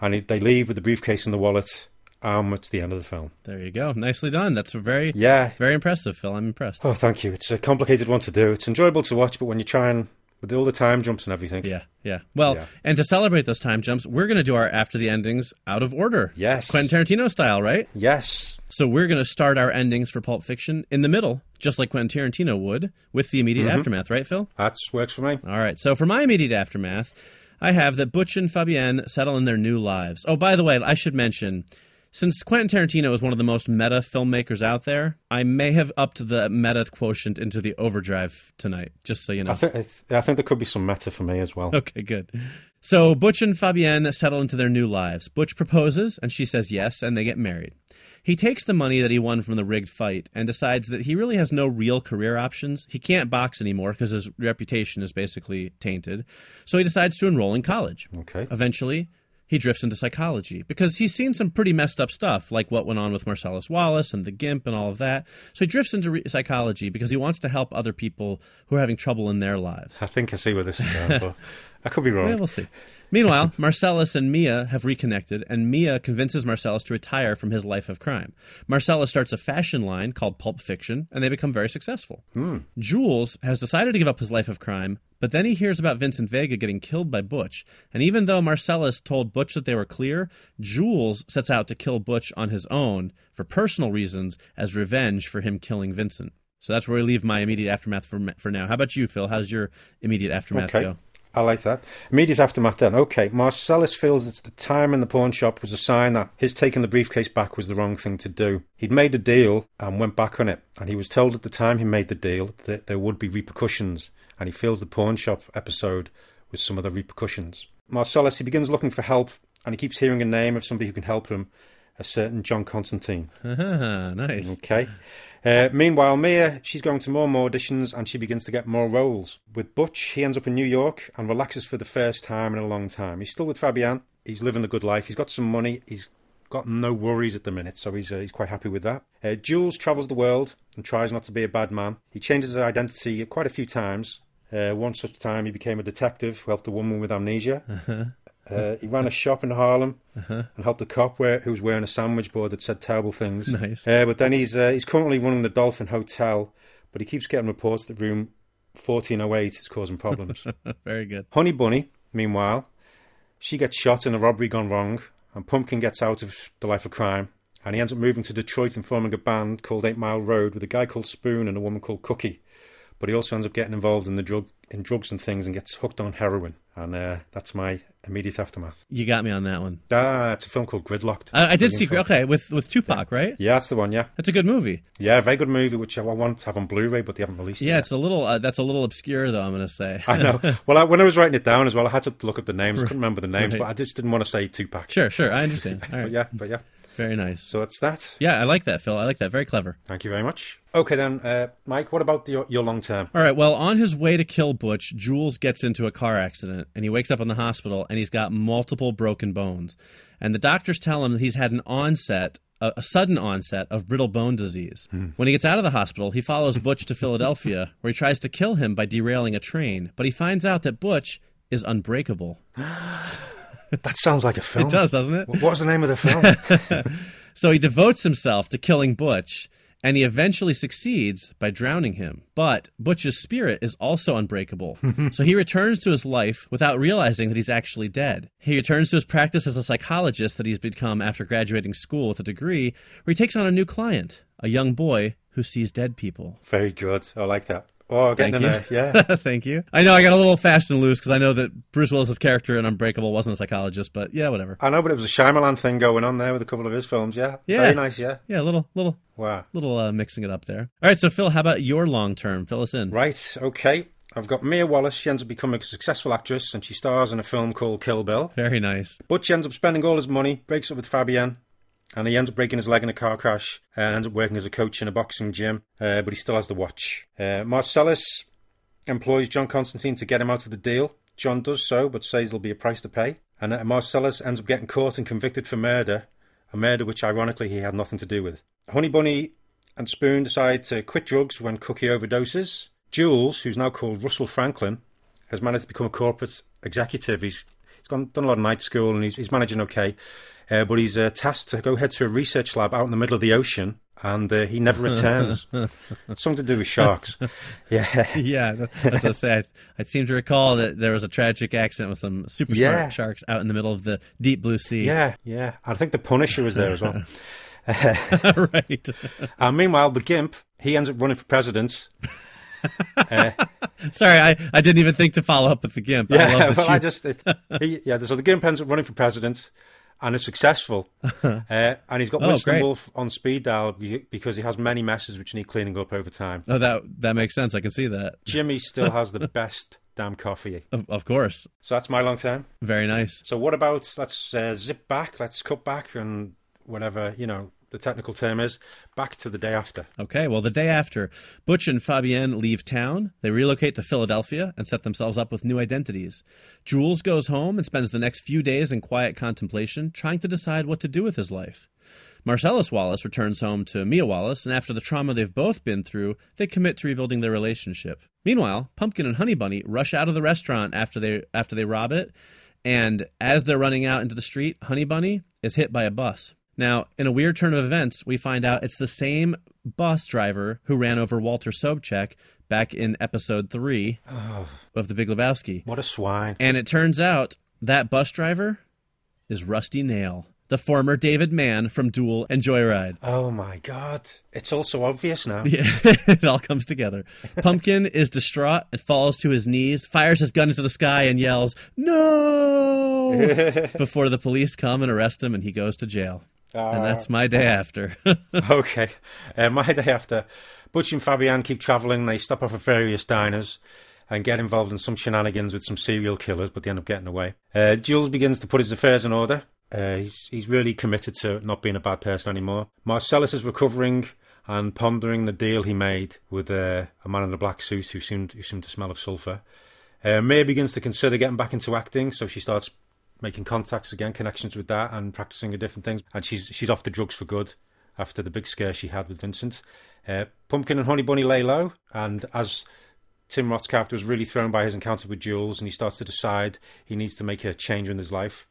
and they leave with the briefcase and the wallet. And it's the end of the film. There you go. Nicely done. That's a very, Yeah. very impressive, Phil. I'm impressed. Oh, thank you. It's a complicated one to do. It's enjoyable to watch, but when you try and with all the time jumps and everything. Yeah, yeah. Well, Yeah. and to celebrate those time jumps, we're going to do our after the endings out of order. Yes. Quentin Tarantino style, right? Yes. So we're going to start our endings for Pulp Fiction in the middle, just like Quentin Tarantino would, with the immediate Mm-hmm. aftermath, right, Phil? That works for me. All right. So for my immediate aftermath, I have that Butch and Fabienne settle in their new lives. Oh, by the way, I should mention, since Quentin Tarantino is one of the most meta filmmakers out there, I may have upped the meta quotient into the overdrive tonight, just so you know. I think I, th- I think there could be some meta for me as well. Okay, good. So Butch and Fabienne settle into their new lives. Butch proposes, and she says yes, and they get married. He takes the money that he won from the rigged fight and decides that he really has no real career options. He can't box anymore because his reputation is basically tainted. So he decides to enroll in college. Okay. Eventually, he drifts into psychology because he's seen some pretty messed up stuff, like what went on with Marcellus Wallace and the Gimp and all of that. So he drifts into re- psychology because he wants to help other people who are having trouble in their lives. I think I see where this is going, but I could be wrong. *laughs* Yeah, we'll see. Meanwhile, Marcellus and Mia have reconnected, and Mia convinces Marcellus to retire from his life of crime. Marcellus starts a fashion line called Pulp Fiction, and they become very successful. Hmm. Jules has decided to give up his life of crime, but then he hears about Vincent Vega getting killed by Butch. And even though Marcellus told Butch that they were clear, Jules sets out to kill Butch on his own for personal reasons as revenge for him killing Vincent. So that's where we leave my immediate aftermath for, for now. How about you, Phil? How's your immediate aftermath Okay. go? I like that. Immediate aftermath then. Okay. Marcellus feels that the time in the pawn shop was a sign that his taking the briefcase back was the wrong thing to do. He'd made a deal and went back on it. And he was told at the time he made the deal that there would be repercussions. And he feels the pawn shop episode with some of the repercussions. Marcellus, he begins looking for help and he keeps hearing a name of somebody who can help him, a certain John Constantine. Ah, *laughs* nice. Okay. Uh, meanwhile, Mia, she's going to more and more auditions and she begins to get more roles. With Butch, he ends up in New York and relaxes for the first time in a long time. He's still with Fabienne. He's living the good life. He's got some money. He's got no worries at the minute, so he's uh, he's quite happy with that. Uh, Jules travels the world and tries not to be a bad man. He changes his identity quite a few times. Uh, one such time, he became a detective who helped a woman with amnesia. *laughs* Uh, he ran a shop in Harlem and helped a cop who was wearing a sandwich board that said terrible things. Nice. Uh, but then he's uh, he's currently running the Dolphin Hotel, but he keeps getting reports that room 1408 is causing problems. *laughs* Very good. Honey Bunny, meanwhile, she gets shot in a robbery gone wrong, and Pumpkin gets out of the life of crime, and he ends up moving to Detroit and forming a band called Eight Mile Road with a guy called Spoon and a woman called Cookie. But he also ends up getting involved in the drug in drugs and things and gets hooked on heroin, and uh, that's my immediate aftermath. You got me on that one. Ah, it's a film called Gridlock'd. I, I did see. Film. Okay, with with Tupac, right? Yeah, that's the one. Yeah, That's a good movie. yeah, very good movie, which I want to have on Blu-ray, but they haven't released it. Yeah, yet. it's a little. Uh, that's a little obscure, though. I'm going to say. I know. *laughs* Well, I, when I was writing it down as well, I had to look up the names. I couldn't remember the names, Right. but I just didn't want to say Tupac. Sure, sure. I understand. *laughs* All But yeah, but yeah. Very nice. So it's that. Yeah, I like that, Phil. I like that. Very clever. Thank you very much. Okay then, uh, Mike. What about your, your long term? All right. Well, on his way to kill Butch, Jules gets into a car accident and he wakes up in the hospital and he's got multiple broken bones. And the doctors tell him that he's had an onset a, a sudden onset of brittle bone disease. When he gets out of the hospital, he follows Butch to Philadelphia, *laughs* where he tries to kill him by derailing a train. But he finds out that Butch is unbreakable. *gasps* *laughs* That sounds like a film. It does, doesn't it? What was the name of the film? *laughs* So he devotes himself to killing Butch, and he eventually succeeds by drowning him. But Butch's spirit is also unbreakable. *laughs* so he returns to his life without realizing that he's actually dead. He returns to his practice as a psychologist that he's become after graduating school with a degree, where he takes on a new client, a young boy who sees dead people. Very good. I like that. Oh, getting in there. Yeah. *laughs* Thank you. I know I got a little fast and loose because I know that Bruce Willis's character in Unbreakable wasn't a psychologist, but yeah, whatever. I know, but it was a Shyamalan thing going on there with a couple of his films. Yeah. Yeah. Very nice. Yeah. Yeah, a little, little, Wow. little uh, mixing it up there. All right, so Phil, how about your long term? Fill us in. Right. Okay. I've got Mia Wallace. She ends up becoming a successful actress, and she stars in a film called Kill Bill. Very nice. But she ends up spending all his money, breaks up with Fabienne, and he ends up breaking his leg in a car crash and ends up working as a coach in a boxing gym, uh, but he still has the watch. Uh, Marcellus employs John Constantine to get him out of the deal. John does so, but says there'll be a price to pay. And uh, Marcellus ends up getting caught and convicted for murder, a murder which ironically he had nothing to do with. Honey Bunny and Spoon decide to quit drugs when Cookie overdoses. Jules, who's now called Russell Franklin, has managed to become a corporate executive. He's he's gone done a lot of night school and he's he's managing okay, uh, but he's uh, tasked to go head to a research lab out in the middle of the ocean, and uh, he never returns. *laughs* Something to do with sharks. *laughs* Yeah, yeah, as I said, I seem to recall that there was a tragic accident with some super Yeah. sharks out in the middle of the deep blue sea. yeah, yeah. I think the Punisher was there as well. *laughs* right. And meanwhile, the Gimp he ends up running for president. Uh, Sorry, I, I didn't even think to follow up with the gimp. I Yeah, love that well, I just it, he, yeah. So the Gimp ends up running for president and is successful, *laughs* uh, and he's got Oh, Winston great. Wolfe on speed dial because he has many messes which need cleaning up over time. Oh, that that makes sense. I can see that. *laughs* Jimmy still has the *laughs* best damn coffee. Of, of course. So that's my long term. Very nice. So what about let's uh, zip back, let's cut back, and whatever you know the technical term is, back to the day after. Okay, well, the day after, Butch and Fabienne leave town. They relocate to Philadelphia and set themselves up with new identities. Jules goes home and spends the next few days in quiet contemplation, trying to decide what to do with his life. Marcellus Wallace returns home to Mia Wallace, and after the trauma they've both been through, they commit to rebuilding their relationship. Meanwhile, Pumpkin and Honey Bunny rush out of the restaurant after they after they rob it, and as they're running out into the street, Honey Bunny is hit by a bus. Now, in a weird turn of events, we find out it's the same bus driver who ran over Walter Sobchak back in episode three oh. of The Big Lebowski. What a swine! And it turns out that bus driver is Rusty Nail, the former David Mann from Duel and Joyride. Oh my god! It's all so obvious now. Yeah, *laughs* it all comes together. Pumpkin is distraught and falls to his knees, fires his gun into the sky, and yells, No! *laughs* before the police come and arrest him, and he goes to jail. And that's my day after. *laughs* okay. Uh, my day after, Butch and Fabienne keep travelling. They stop off at various diners and get involved in some shenanigans with some serial killers, but they end up getting away. Uh, Jules begins to put his affairs in order. Uh, he's, he's really committed to not being a bad person anymore. Marcellus is recovering and pondering the deal he made with uh, a man in a black suit who seemed, who seemed to smell of sulphur. Uh, May begins to consider getting back into acting, so she starts making contacts again, connections with that, and practicing different things. And she's she's off the drugs for good after the big scare she had with Vincent. Uh, Pumpkin and Honey Bunny lay low, and as Tim Roth's character was really thrown by his encounter with Jules, and he starts to decide he needs to make a change in his life.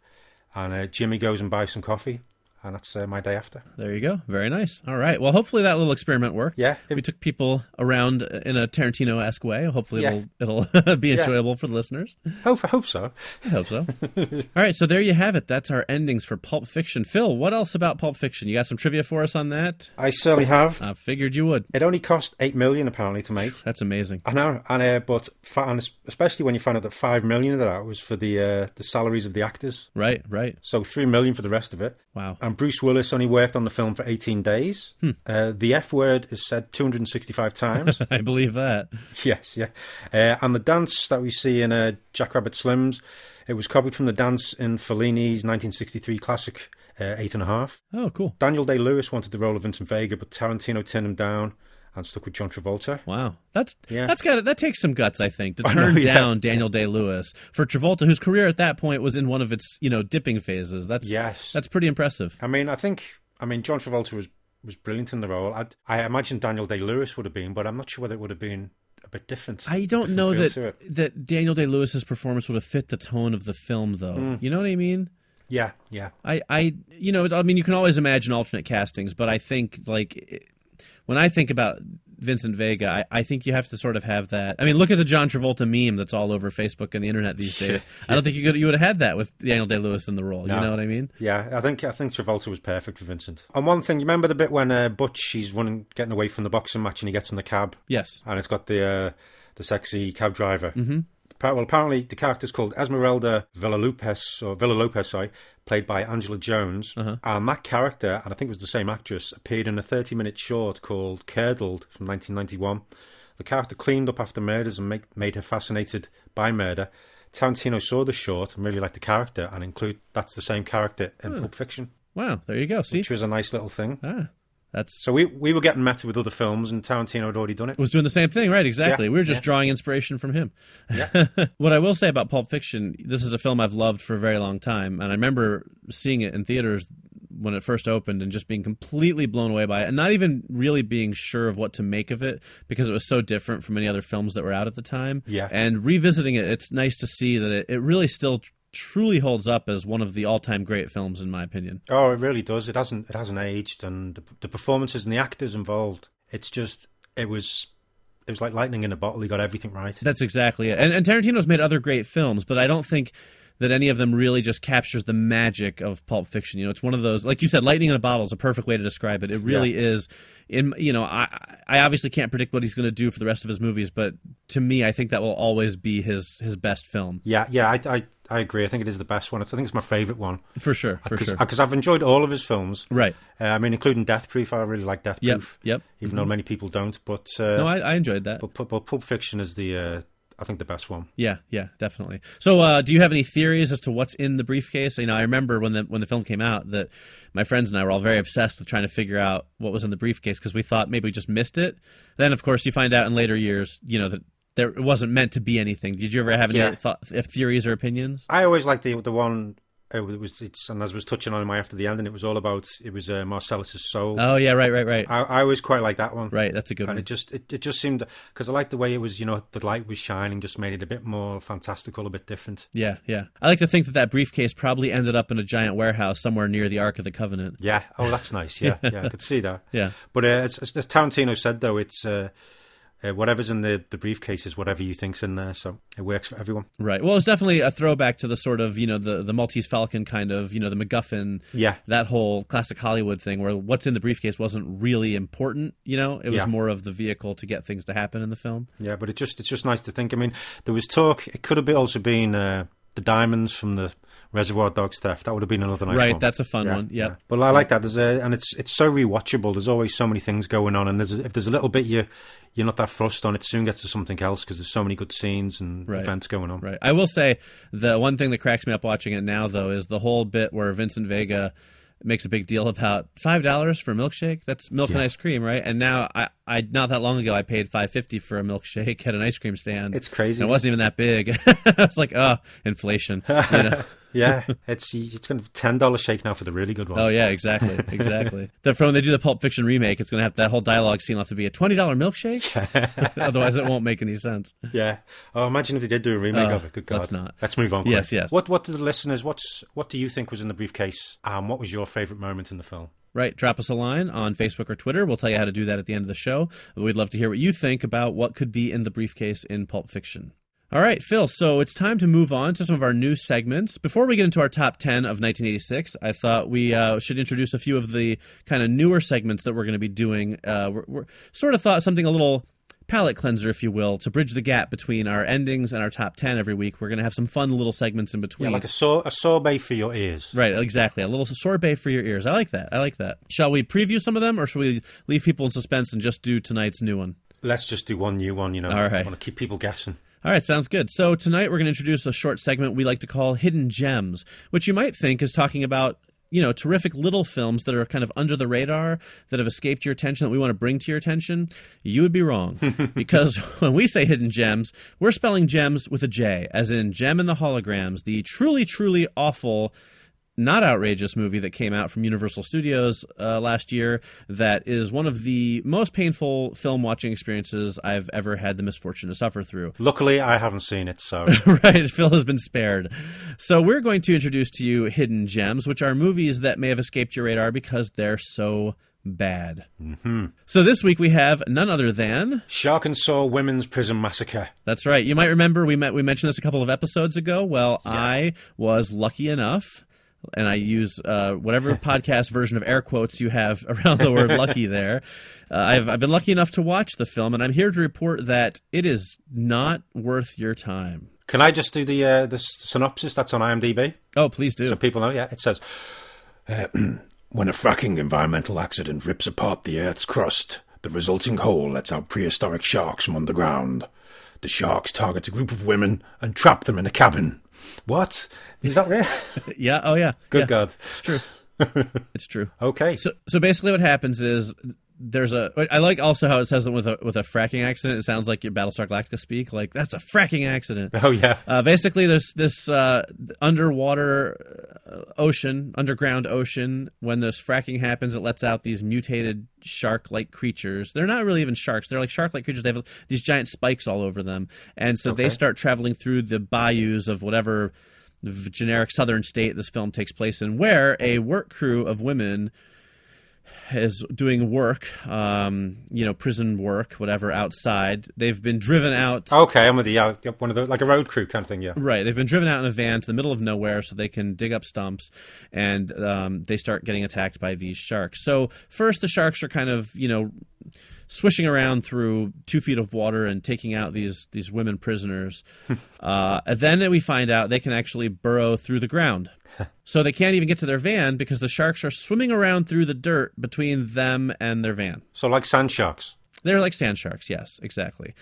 And uh, Jimmy goes and buys some coffee, and that's uh, my day after. there you go. Very nice. All right. Well, hopefully that little experiment worked. Yeah. We took people around in a Tarantino esque way. Hopefully Yeah. it'll, it'll *laughs* be Yeah. enjoyable for the listeners. Hope, hope so. I hope so. All right, so there you have it. That's our endings for Pulp Fiction. Phil, what else about Pulp Fiction? You got some trivia for us on that? I certainly have. I figured you would. It only cost eight million apparently to make. That's amazing. I know, and uh, but and especially when you find out that five million of that was for the uh, the salaries of the actors, Right, right. so three million for the rest of it. Wow. And Bruce Willis only worked on the film for eighteen days. Uh, the F word is said two hundred and sixty-five times. *laughs* I believe that. yes, yeah. Uh, and the dance that we see in uh, Jackrabbit Slims, it was copied from the dance in Fellini's nineteen sixty-three classic uh, Eight and a Half. Oh, cool. Daniel Day Lewis wanted the role of Vincent Vega, but Tarantino turned him down and stuck with John Travolta. Wow. That's Yeah. that's got that takes some guts, I think, to *laughs* know, turn yeah. down Daniel Day Lewis for Travolta, whose career at that point was in one of its, you know, dipping phases. That's Yes. that's pretty impressive. I mean, I think I mean, John Travolta was was brilliant in the role. I I imagine Daniel Day Lewis would have been, but I'm not sure whether it would have been a bit different. I don't different know that that Daniel Day Lewis's performance would have fit the tone of the film, though. Hmm. You know what I mean? Yeah, yeah. I, I, you know, I mean, you can always imagine alternate castings, but I think like when I think about Vincent Vega, I, I think you have to sort of have that. I mean, look at the John Travolta meme that's all over Facebook and the internet these days. I don't think you could you would have had that with Daniel Day Lewis in the role. You know what I mean? Yeah, I think I think Travolta was perfect for Vincent. And one thing, you remember the bit when uh, Butch he's running, getting away from the boxing match, and he gets in the cab, Yes. and it's got the uh, the sexy cab driver. Mm-hmm. Well, apparently the character's called Esmeralda Villalopez, or Villalopez, sorry, played by Angela Jones. And that character, and I think it was the same actress, appeared in a 30-minute short called Curdled from 1991. The character cleaned up after murders and make, made her fascinated by murder. Tarantino saw the short and really liked the character, and include that's the same character in Pulp Fiction, Wow. There you go. See. which was a nice little thing. Ah, that's So we we were getting meta with other films, and Tarantino had already done it. was doing the same thing, right? Exactly. Yeah, we were just yeah. drawing inspiration from him. Yeah. *laughs* what I will say about Pulp Fiction, this is a film I've loved for a very long time, and I remember seeing it in theaters when it first opened and just being completely blown away by it, and not even really being sure of what to make of it because it was so different from any other films that were out at the time. Yeah. And revisiting it, it's nice to see that it, it really still truly holds up as one of the all-time great films in my opinion. Oh, it really does. It hasn't it hasn't aged, and the, the performances and the actors involved. It's just it was it was like lightning in a bottle. He got everything right. That's exactly it. And, and Tarantino's made other great films, but I don't think that any of them really just captures the magic of Pulp Fiction. You know, it's one of those, like you said, lightning in a bottle is a perfect way to describe it. It really is. In you know, I I obviously can't predict what he's going to do for the rest of his movies, but to me, I think that will always be his his best film Yeah, yeah, I, I I agree. I think it is the best one. It's, I think it's my favourite one for sure, for because sure. I've enjoyed all of his films. Right. Uh, I mean, including Death Proof. I really like Death Yep. Proof. Yep. Mm-hmm. Even though many people don't, but uh, No, I, I enjoyed that. but, but but Pulp Fiction is the uh, I think the best one. Yeah, yeah, definitely. So, uh, do you have any theories as to what's in the briefcase? You know, I remember when the when the film came out that my friends and I were all very obsessed with trying to figure out what was in the briefcase because we thought maybe we just missed it. Then, of course, you find out in later years, you know, that there it wasn't meant to be anything. Did you ever have any Yeah. thought, theories or opinions? I always like the the one. Uh, it was it's and as was touching on in my after the end, and it was all about it was uh, Marcellus's soul. Oh yeah, right, right, right, I, I always quite like that one. right. That's a good and one. it just it, it just seemed because I liked the way it was you know the light was shining just made it a bit more fantastical a bit different Yeah, yeah. I like to think that that briefcase probably ended up in a giant warehouse somewhere near the Ark of the Covenant. yeah oh that's nice yeah *laughs* yeah I could see that Yeah. but uh, as, as Tarantino said though it's uh, uh, whatever's in the the briefcase is whatever you think's in there so it works for everyone Right. Well, it's definitely a throwback to the sort of, you know, the, the Maltese Falcon kind of, you know, the MacGuffin, Yeah. that whole classic Hollywood thing where what's in the briefcase wasn't really important, you know? It was Yeah. more of the vehicle to get things to happen in the film. yeah but it just it's just nice to think I mean there was talk it could have also been uh, the diamonds from the Reservoir Dogs theft that would have been another nice right. one That's a fun Yeah, one. Yep. yeah. But I like that. There's a, and it's it's so rewatchable. There's always so many things going on, and there's if there's a little bit you you're not that fussed on, it soon gets to something else because there's so many good scenes and Right. events going on. Right. I will say the one thing that cracks me up watching it now, though, is the whole bit where Vincent Vega makes a big deal about five dollars for a milkshake. That's milk and ice cream, right? And now I, I not that long ago I paid five fifty for a milkshake *laughs* at an ice cream stand. It's crazy. And it wasn't even that big. *laughs* I was like, oh, inflation. You know? *laughs* yeah, *laughs* it's it's going to ten dollar shake now for the really good ones. Oh yeah, exactly, exactly. the, for when they do the Pulp Fiction remake, it's going to have that whole dialogue scene will have to be a twenty dollar milkshake. *laughs* Otherwise, it won't make any sense. yeah. Oh, imagine if they did do a remake Oh, of it. Good God. let's not. Let's move on. Yes, quick. yes. What what do the listeners? What's what do you think was in the briefcase? And what was your favorite moment in the film? Right, drop us a line on Facebook or Twitter. We'll tell you how to do that at the end of the show. We'd love to hear what you think about what could be in the briefcase in Pulp Fiction. All right, Phil, so it's time to move on to some of our new segments. Before we get into our top 10 of 1986, I thought we uh, should introduce a few of the kind of newer segments that we're going to be doing. Uh, we're, we're sort of thought something a little palate cleanser, if you will, to bridge the gap between our endings and our top 10 every week. We're going to have some fun little segments in between. Yeah, like a sor- a sorbet for your ears. Right, exactly. A little sorbet for your ears. I like that. I like that. Shall we preview some of them, or should we leave people in suspense and just do tonight's new one? Let's just do one new one. You know, All right. I want to keep people guessing. All right, sounds good. So tonight we're going to introduce a short segment we like to call Hidden Gems, which you might think is talking about you know terrific little films that are kind of under the radar that have escaped your attention that we want to bring to your attention you would be wrong *laughs* because when we say hidden gems we're spelling gems with a j as in Jem and the Holograms the truly truly awful not outrageous movie that came out from Universal Studios uh, last year that is one of the most painful film watching experiences I've ever had the misfortune to suffer through. *laughs* Luckily, I haven't seen it, so *laughs* right, Phil has been spared. So we're going to introduce to you hidden gems, which are movies that may have escaped your radar because they're so bad. Mm-hmm. So this week we have none other than Sharkansas Women's Prison Massacre. that's right. You might remember we met we mentioned this a couple of episodes ago. Well, I was lucky enough. And I use uh, whatever podcast version of air quotes you have *laughs* around the word "lucky." There, uh, I've I've been lucky enough to watch the film, and I'm here to report that it is not worth your time. Can I just do the uh, the synopsis that's on IMDb Oh, please do. so people know? Yeah, it says. uh, *clears throat* When a fracking environmental accident rips apart the Earth's crust, the resulting hole lets out prehistoric sharks from underground. The sharks target a group of women and trap them in a cabin. What? Is that real? *laughs* yeah. Oh, yeah. Good Yeah, God. It's true. *laughs* it's true. Okay. So, so basically, what happens is there's a. I like also how it says it with a with a fracking accident. It sounds like your Battlestar Galactica speak. Like that's a fracking accident. oh, yeah. Uh, basically, there's this uh, underwater uh, ocean, underground ocean. When this fracking happens, it lets out these mutated shark-like creatures. They're not really even sharks. They're like shark-like creatures. They have these giant spikes all over them, and so they start traveling through the bayous of whatever generic southern state this film takes place in, where a work crew of women is doing work, um, you know, prison work, whatever, outside. They've been driven out. Okay, I'm with you. Yeah, one of the like a road crew kind of thing. Yeah. Right. They've been driven out in a van to the middle of nowhere so they can dig up stumps and um, they start getting attacked by these sharks. So, first, the sharks are kind of, you know, swishing around through two feet of water and taking out these, these women prisoners. *laughs* uh, and then we find out they can actually burrow through the ground. *laughs* so, they can't even get to their van because the sharks are swimming around through the dirt between them and their van. So like sand sharks. They're like sand sharks, yes, exactly.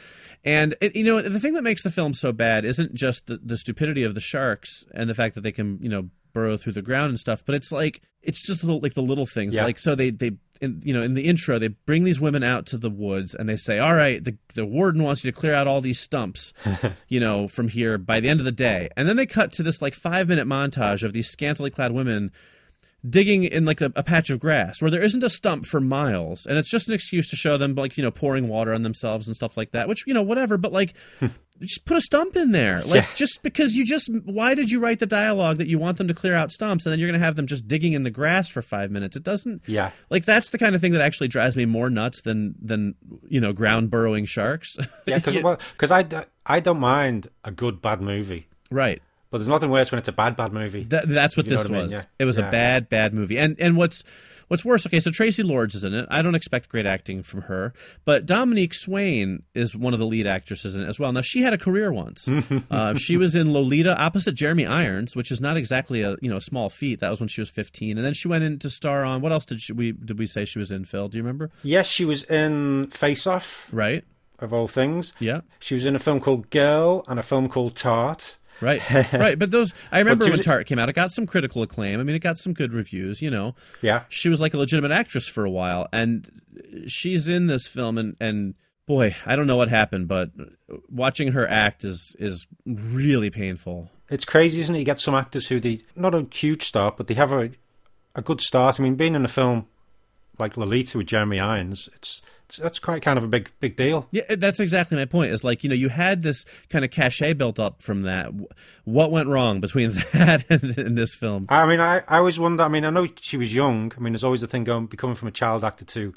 And it, you know, the thing that makes the film so bad isn't just the, the stupidity of the sharks and the fact that they can, you know, burrow through the ground and stuff, but it's like it's just the, like the little things. Yeah. Like so, they they in, you know in the intro they bring these women out to the woods and they say, "All right, the the warden wants you to clear out all these stumps, *laughs* you know, from here by the end of the day." And then they cut to this like five minute montage of these scantily clad women digging in like a, a patch of grass where there isn't a stump for miles and it's just an excuse to show them like you know pouring water on themselves and stuff like that which you know whatever but like *laughs* just put a stump in there. Like Yeah. just because you just why did you write the dialogue that you want them to clear out stumps and then you're going to have them just digging in the grass for five minutes? It doesn't Yeah. like that's the kind of thing that actually drives me more nuts than than you know ground burrowing sharks. *laughs* Yeah, because well, cause I I don't mind a good bad movie, right but there's nothing worse when it's a bad bad movie. That, that's what this what I mean? was. Yeah. It was Yeah. a bad, bad movie. And and what's what's worse? Okay, so Traci Lords is in it. I don't expect great acting from her, but Dominique Swain is one of the lead actresses in it as well. Now she had a career once. *laughs* uh, she was in Lolita opposite Jeremy Irons, which is not exactly a you know a small feat. That was when she was 15, and then she went in to star on what else did she, we did we say she was in? Phil, do you remember? Yes, she was in Face Off, Right? of all things. Yeah. She was in a film called Girl and a film called Tart. Right, *laughs* right, but those I remember when Tart came out. It got some critical acclaim. I mean, it got some good reviews. You know, Yeah. she was like a legitimate actress for a while and she's in this film and and boy i don't know what happened but watching her act is is really painful It's crazy, isn't it? You get some actors who they not a huge start, but they have a a good start. I mean, being in a film like Lolita with Jeremy Irons, it's that's quite kind of a big big deal. yeah that's exactly my point is like you know you had this kind of cachet built up from that what went wrong between *laughs* that and, and this film I mean, I, I always wonder. I mean, I know she was young. I mean, there's always the thing going becoming from a child actor to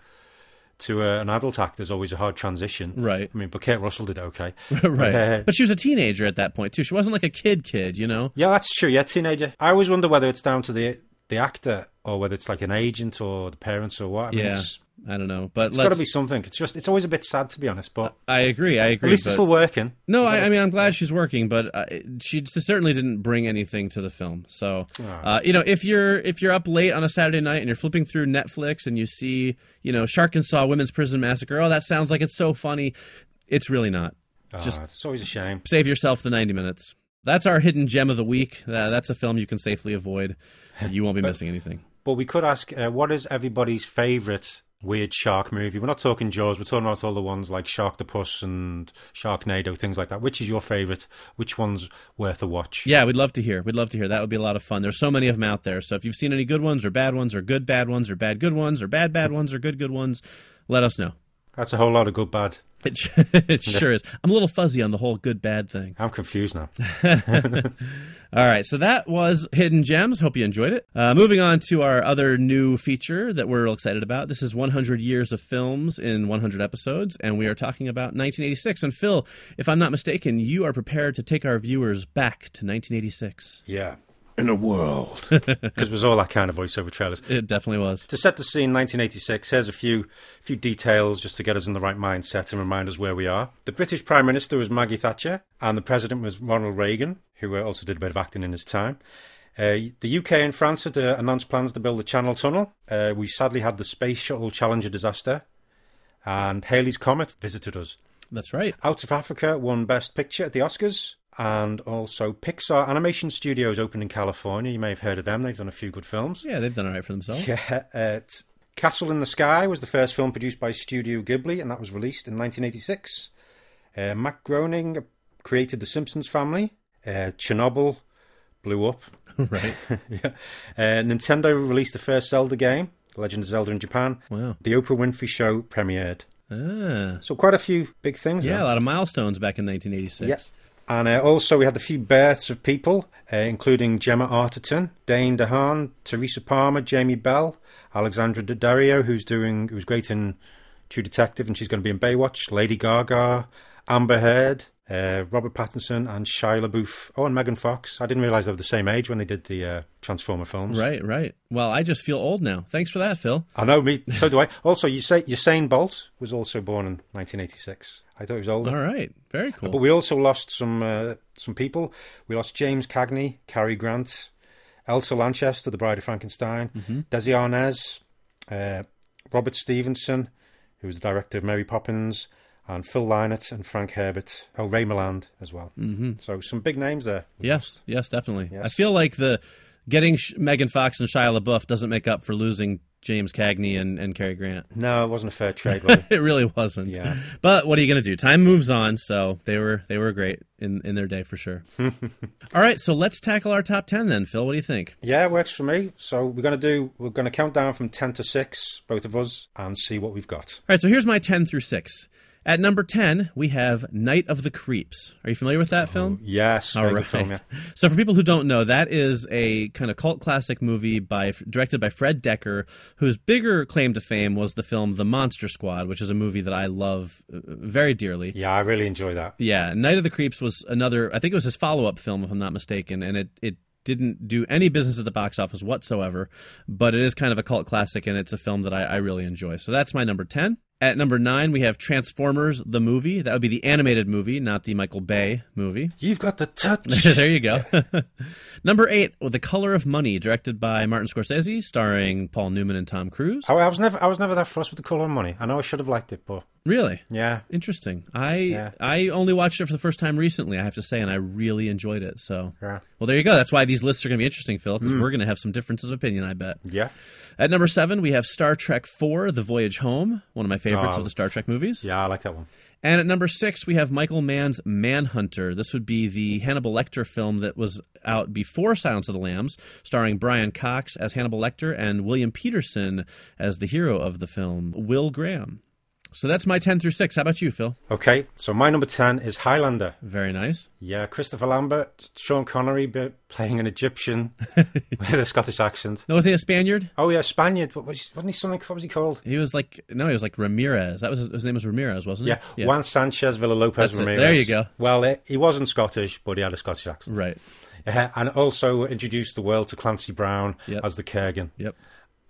to uh, an adult actor is always a hard transition. Right. I mean, but Kate Russell did okay. *laughs* right Uh, but she was a teenager at that point too she wasn't like a kid kid you know yeah, that's true. Yeah, teenager. I always wonder whether it's down to the the actor or whether it's like an agent or the parents or what. I mean, yeah i don't know but it's got to be something. It's just it's always a bit sad to be honest, but i agree i agree. at least it's still working. No, I, I mean I'm glad she's working, but uh, she certainly didn't bring anything to the film. So, uh, you know, if you're if you're up late on a Saturday night and you're flipping through Netflix and you see, you know, Sharkansas Women's Prison Massacre, oh, that sounds like it's so funny. It's really not. Just Ah, it's always a shame. save yourself the 90 minutes. That's our hidden gem of the week. Uh, that's a film you can safely avoid. You won't be *laughs* missing anything. But we could ask, uh, what is everybody's favourite weird shark movie. We're not talking Jaws. We're talking about all the ones like Sharktopus and Sharknado, things like that. Which is your favourite? Which one's worth a watch? Yeah, we'd love to hear. We'd love to hear. That would be a lot of fun. There's so many of them out there. So if you've seen any good ones or bad ones or good bad ones or bad good ones or bad bad ones or good good ones, let us know. That's a whole lot of good bad. It, *laughs* it sure is. I'm a little fuzzy on the whole good bad thing. I'm confused now. *laughs* All right, so that was Hidden Gems. Hope you enjoyed it. Uh, moving on to our other new feature that we're real excited about. This is 100 years of films in 100 episodes, and we are talking about 1986. And Phil, if I'm not mistaken, you are prepared to take our viewers back to 1986. Yeah. In a world. *laughs* Because it was all that kind of voiceover trailers. It definitely was. To set the scene, 1986, here's a few few details just to get us in the right mindset and remind us where we are. The British Prime Minister was Maggie Thatcher, and the President was Ronald Reagan, who uh, also did a bit of acting in his time. Uh, the UK and France had uh, announced plans to build the Channel Tunnel. Uh, we sadly had the Space Shuttle Challenger disaster, and Halley's Comet visited us. That's right. Out of Africa won Best Picture at the Oscars. And also, Pixar Animation Studios opened in California. You may have heard of them. They've done a few good films. Yeah, they've done all right for themselves. Yeah, uh, Castle in the Sky was the first film produced by Studio Ghibli, and that was released in 1986. Uh, Matt Groening created The Simpsons Family. Uh, Chernobyl blew up. *laughs* right. *laughs* yeah. uh, Nintendo released the first Zelda game, Legend of Zelda in Japan. Wow. The Oprah Winfrey Show premiered. Ah. So quite a few big things. Yeah, a lot of milestones back in 1986. Yes. And uh, also, we had a few births of people, uh, including Gemma Arterton, Dane DeHaan, Teresa Palmer, Jamie Bell, Alexandra Daddario, who's doing who's great in True Detective, and she's going to be in Baywatch. Lady Gaga, Amber Heard, uh, Robert Pattinson, and Shia LaBeouf. Oh, and Megan Fox. I didn't realise they were the same age when they did the uh, Transformer films. Right, right. Well, I just feel old now. Thanks for that, Phil. I know, me. So do I. Also, you say Usain Bolt was also born in 1986. I thought he was older. All right. Very cool. But we also lost some uh, some people. We lost James Cagney, Cary Grant, Elsa Lanchester, the Bride of Frankenstein, Mm-hmm. Desi Arnaz, uh, Robert Stevenson, who was the director of Mary Poppins, and Phil Lynott and Frank Herbert. Oh, Ray Milland as well. Mm-hmm. So some big names there. yes, yes, definitely. Yes. I feel like the getting Sh- Megan Fox and Shia LaBeouf doesn't make up for losing James Cagney and, and Cary Grant. No, it wasn't a fair trade. It? *laughs* It really wasn't. Yeah. But what are you going to do? Time moves on, so they were they were great in, in their day for sure. *laughs* All right, so let's tackle our top 10 then, Phil. What do you think? yeah, it works for me. So we're gonna do. We're gonna count down from ten to six, both of us, and see what we've got. All right, so here's my 10 through 6. At number 10, we have Night of the Creeps. Are you familiar with that film? Yes, All very film, yeah. So, for people who don't know, that is a kind of cult classic movie by directed by Fred Dekker, whose bigger claim to fame was the film The Monster Squad, which is a movie that I love uh, very dearly. Yeah, I really enjoy that. Yeah, Night of the Creeps was another. I think it was his follow-up film, if I'm not mistaken, and it it didn't do any business at the box office whatsoever. But it is kind of a cult classic, and it's a film that I, I really enjoy. So that's my number ten. At number nine, we have Transformers the movie. That would be the animated movie, not the Michael Bay movie. You've got the touch. *laughs* there you go. *laughs* number eight, well, The Color of Money, directed by Martin Scorsese, starring Paul Newman and Tom Cruise. I, I was never, I was never that fussed with the colour of money. I know I should have liked it, but Really? yeah, Interesting. I Yeah. I only watched it for the first time recently, I have to say, and I really enjoyed it. So, Yeah. well, there you go. That's why these lists are going to be interesting, Phil, because mm. we're going to have some differences of opinion. I bet. yeah, At number seven, we have Star Trek IV: The Voyage Home, one of my favorites Oh. of the Star Trek movies. yeah. I like that one. And at number six, we have Michael Mann's Manhunter. This would be the Hannibal Lecter film that was out before Silence of the Lambs, starring Brian Cox as Hannibal Lecter and William Petersen as the hero of the film, Will Graham. So that's my 10 through 6. How about you, Phil? Okay, so my number ten is Highlander. Very nice. Yeah, Christopher Lambert, Sean Connery but playing an Egyptian *laughs* with a Scottish accent. No, was he a Spaniard? Oh yeah, Spaniard. What was wasn't he something? What was he called? He was like, no, he was like Ramirez. That was his, his name was Ramirez, wasn't it? Yeah, Juan Sanchez Villa Lopez That's it. Ramirez. There you go. Well, eh, he wasn't Scottish, but he had a Scottish accent. Right. Yeah, and also introduced the world to Clancy Brown Yep. as the Kurgan. Yep.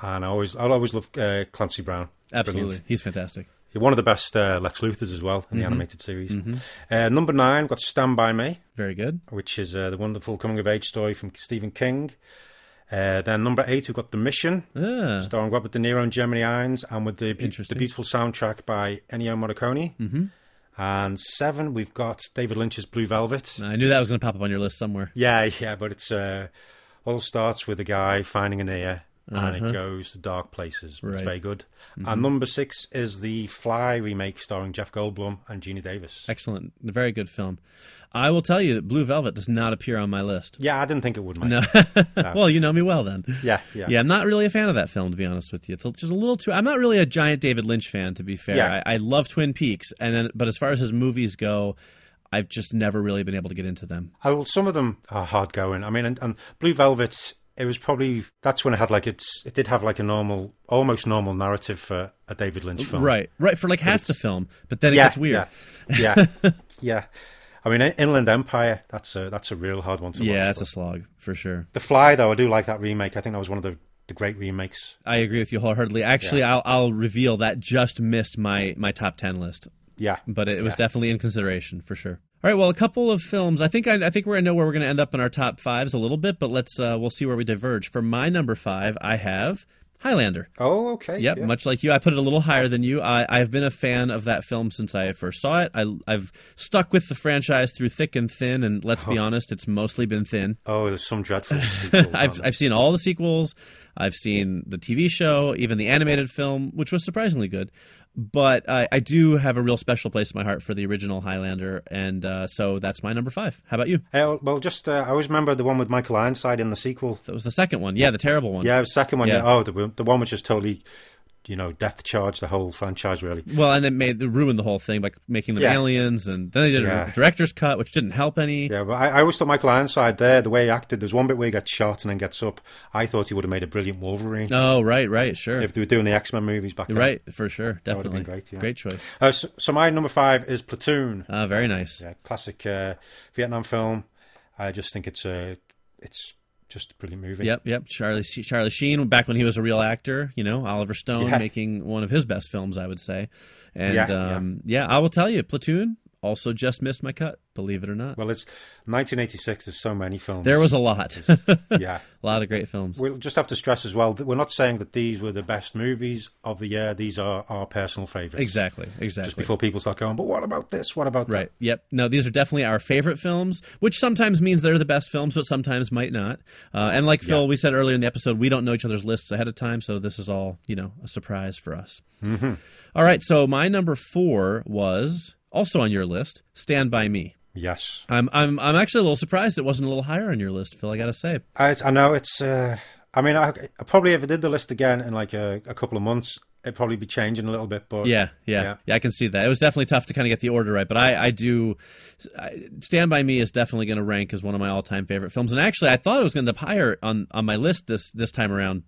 And I always, I'll always love uh, Clancy Brown. Absolutely. Brilliant. He's fantastic. One of the best uh, Lex Luthers as well in the Mm-hmm. animated series. Uh, number nine, got Stand By Me, Very good. which is uh, the wonderful coming of age story from Stephen King. Uh, then number eight, we've got The Mission, Ah, starring Robert De Niro and Jeremy Irons, and with the, be- the beautiful soundtrack by Ennio Morricone. Mm-hmm. And seven, we've got David Lynch's Blue Velvet. I knew that was going to pop up on your list somewhere. Yeah, yeah, but it's uh, all starts with a guy finding an ear and Uh-huh. it goes to dark places. Right. It's very good. And number six is the Fly remake starring Jeff Goldblum and Geena Davis. Excellent, a very good film. I will tell you that Blue Velvet does not appear on my list. Yeah, I didn't think it would, mate. No, *laughs* well, you know me well then. Yeah, yeah. Yeah, I'm not really a fan of that film, to be honest with you. It's just a little too. I'm not really a giant David Lynch fan, to be fair. Yeah. I, I love Twin Peaks, and then, but as far as his movies go, I've just never really been able to get into them. Oh, well, some of them are hard going. I mean, and, and Blue Velvet, it was probably that's when it had like it's it did have like a normal, almost normal narrative for a David Lynch film. Right, right, for like half the film, but then it Yeah, gets weird. Yeah, yeah, *laughs* yeah. I mean, Inland Empire. That's a that's a real hard one to watch. Yeah, that's a slog for sure. The Fly, though, I do like that remake. I think that was one of the, the great remakes. I agree with you wholeheartedly. Actually, I'll, I'll reveal that just missed my my top ten list. Yeah, but it was Yeah. definitely in consideration for sure. All right, well, a couple of films. I think I, I think we're gonna know where we're gonna end up in our top fives a little bit, but let's uh, we'll see where we diverge. For my number five, I have Highlander. Oh, okay. Yep, yeah. much like you, I put it a little higher than you. I, I've been a fan of that film since I first saw it. I, I've stuck with the franchise through thick and thin, and let's be honest, it's mostly been thin. Oh, there's some dreadful. *laughs* sequels, I've? I've seen all the sequels. I've seen the TV show, even the animated film, which was surprisingly good. But I, I do have a real special place in my heart for the original Highlander, and uh, so that's my number five. How about you? Uh, well, just uh, I always remember the one with Michael Ironside in the sequel. That was the second one. Yeah, the terrible one. Yeah, the second one. Yeah. Yeah. Oh, the the one which is totally, you know, depth charge the whole franchise. Really. Well, and then made ruined the whole thing by making them Yeah. aliens, and then they did Yeah. a director's cut, which didn't help any. Yeah, but I, I always thought Michael Ironside there, the way he acted, there's one bit where he gets shot and then gets up. I thought he would have made a brilliant Wolverine Oh, right, right, sure, if they were doing the X Men movies back then. right, for sure, definitely, great, yeah. great choice. Uh, so, so my number five is Platoon. Uh, very nice. Yeah, classic uh, Vietnam film. I just think it's a, it's just a brilliant movie. Yep, yep. Charlie Charlie Sheen back when he was a real actor. You know, Oliver Stone Yeah. making one of his best films, I would say. And Yeah, um, yeah. I will tell you, Platoon also just missed my cut. Believe it or not, Well, it's 1986. There's so many films. there was a lot, yeah. *laughs* a lot of great films. We'll just have to stress as well that we're not saying that these were the best movies of the year. These are our personal favorites. Exactly, exactly. Just before people start going, but what about this? What about that? Right. Yep. No, these are definitely our favorite films, which sometimes means they're the best films, but sometimes might not. Uh, and like Phil, Yeah. we said earlier in the episode, we don't know each other's lists ahead of time, so this is all you know a surprise for us. Mm-hmm. right. So my number four was also on your list. Stand by Me. Yes. I'm I'm I'm actually a little surprised it wasn't a little higher on your list, Phil. I gotta say. I, I know it's. Uh, I mean, I, I probably if I did the list again in like a, a couple of months, it'd probably be changing a little bit. But Yeah, yeah, yeah, Yeah. I can see that. It was definitely tough to kind of get the order right, but I, I do. Stand by Me is definitely going to rank as one of my all-time favorite films. And actually, I thought it was going to end up higher on on my list this this time around,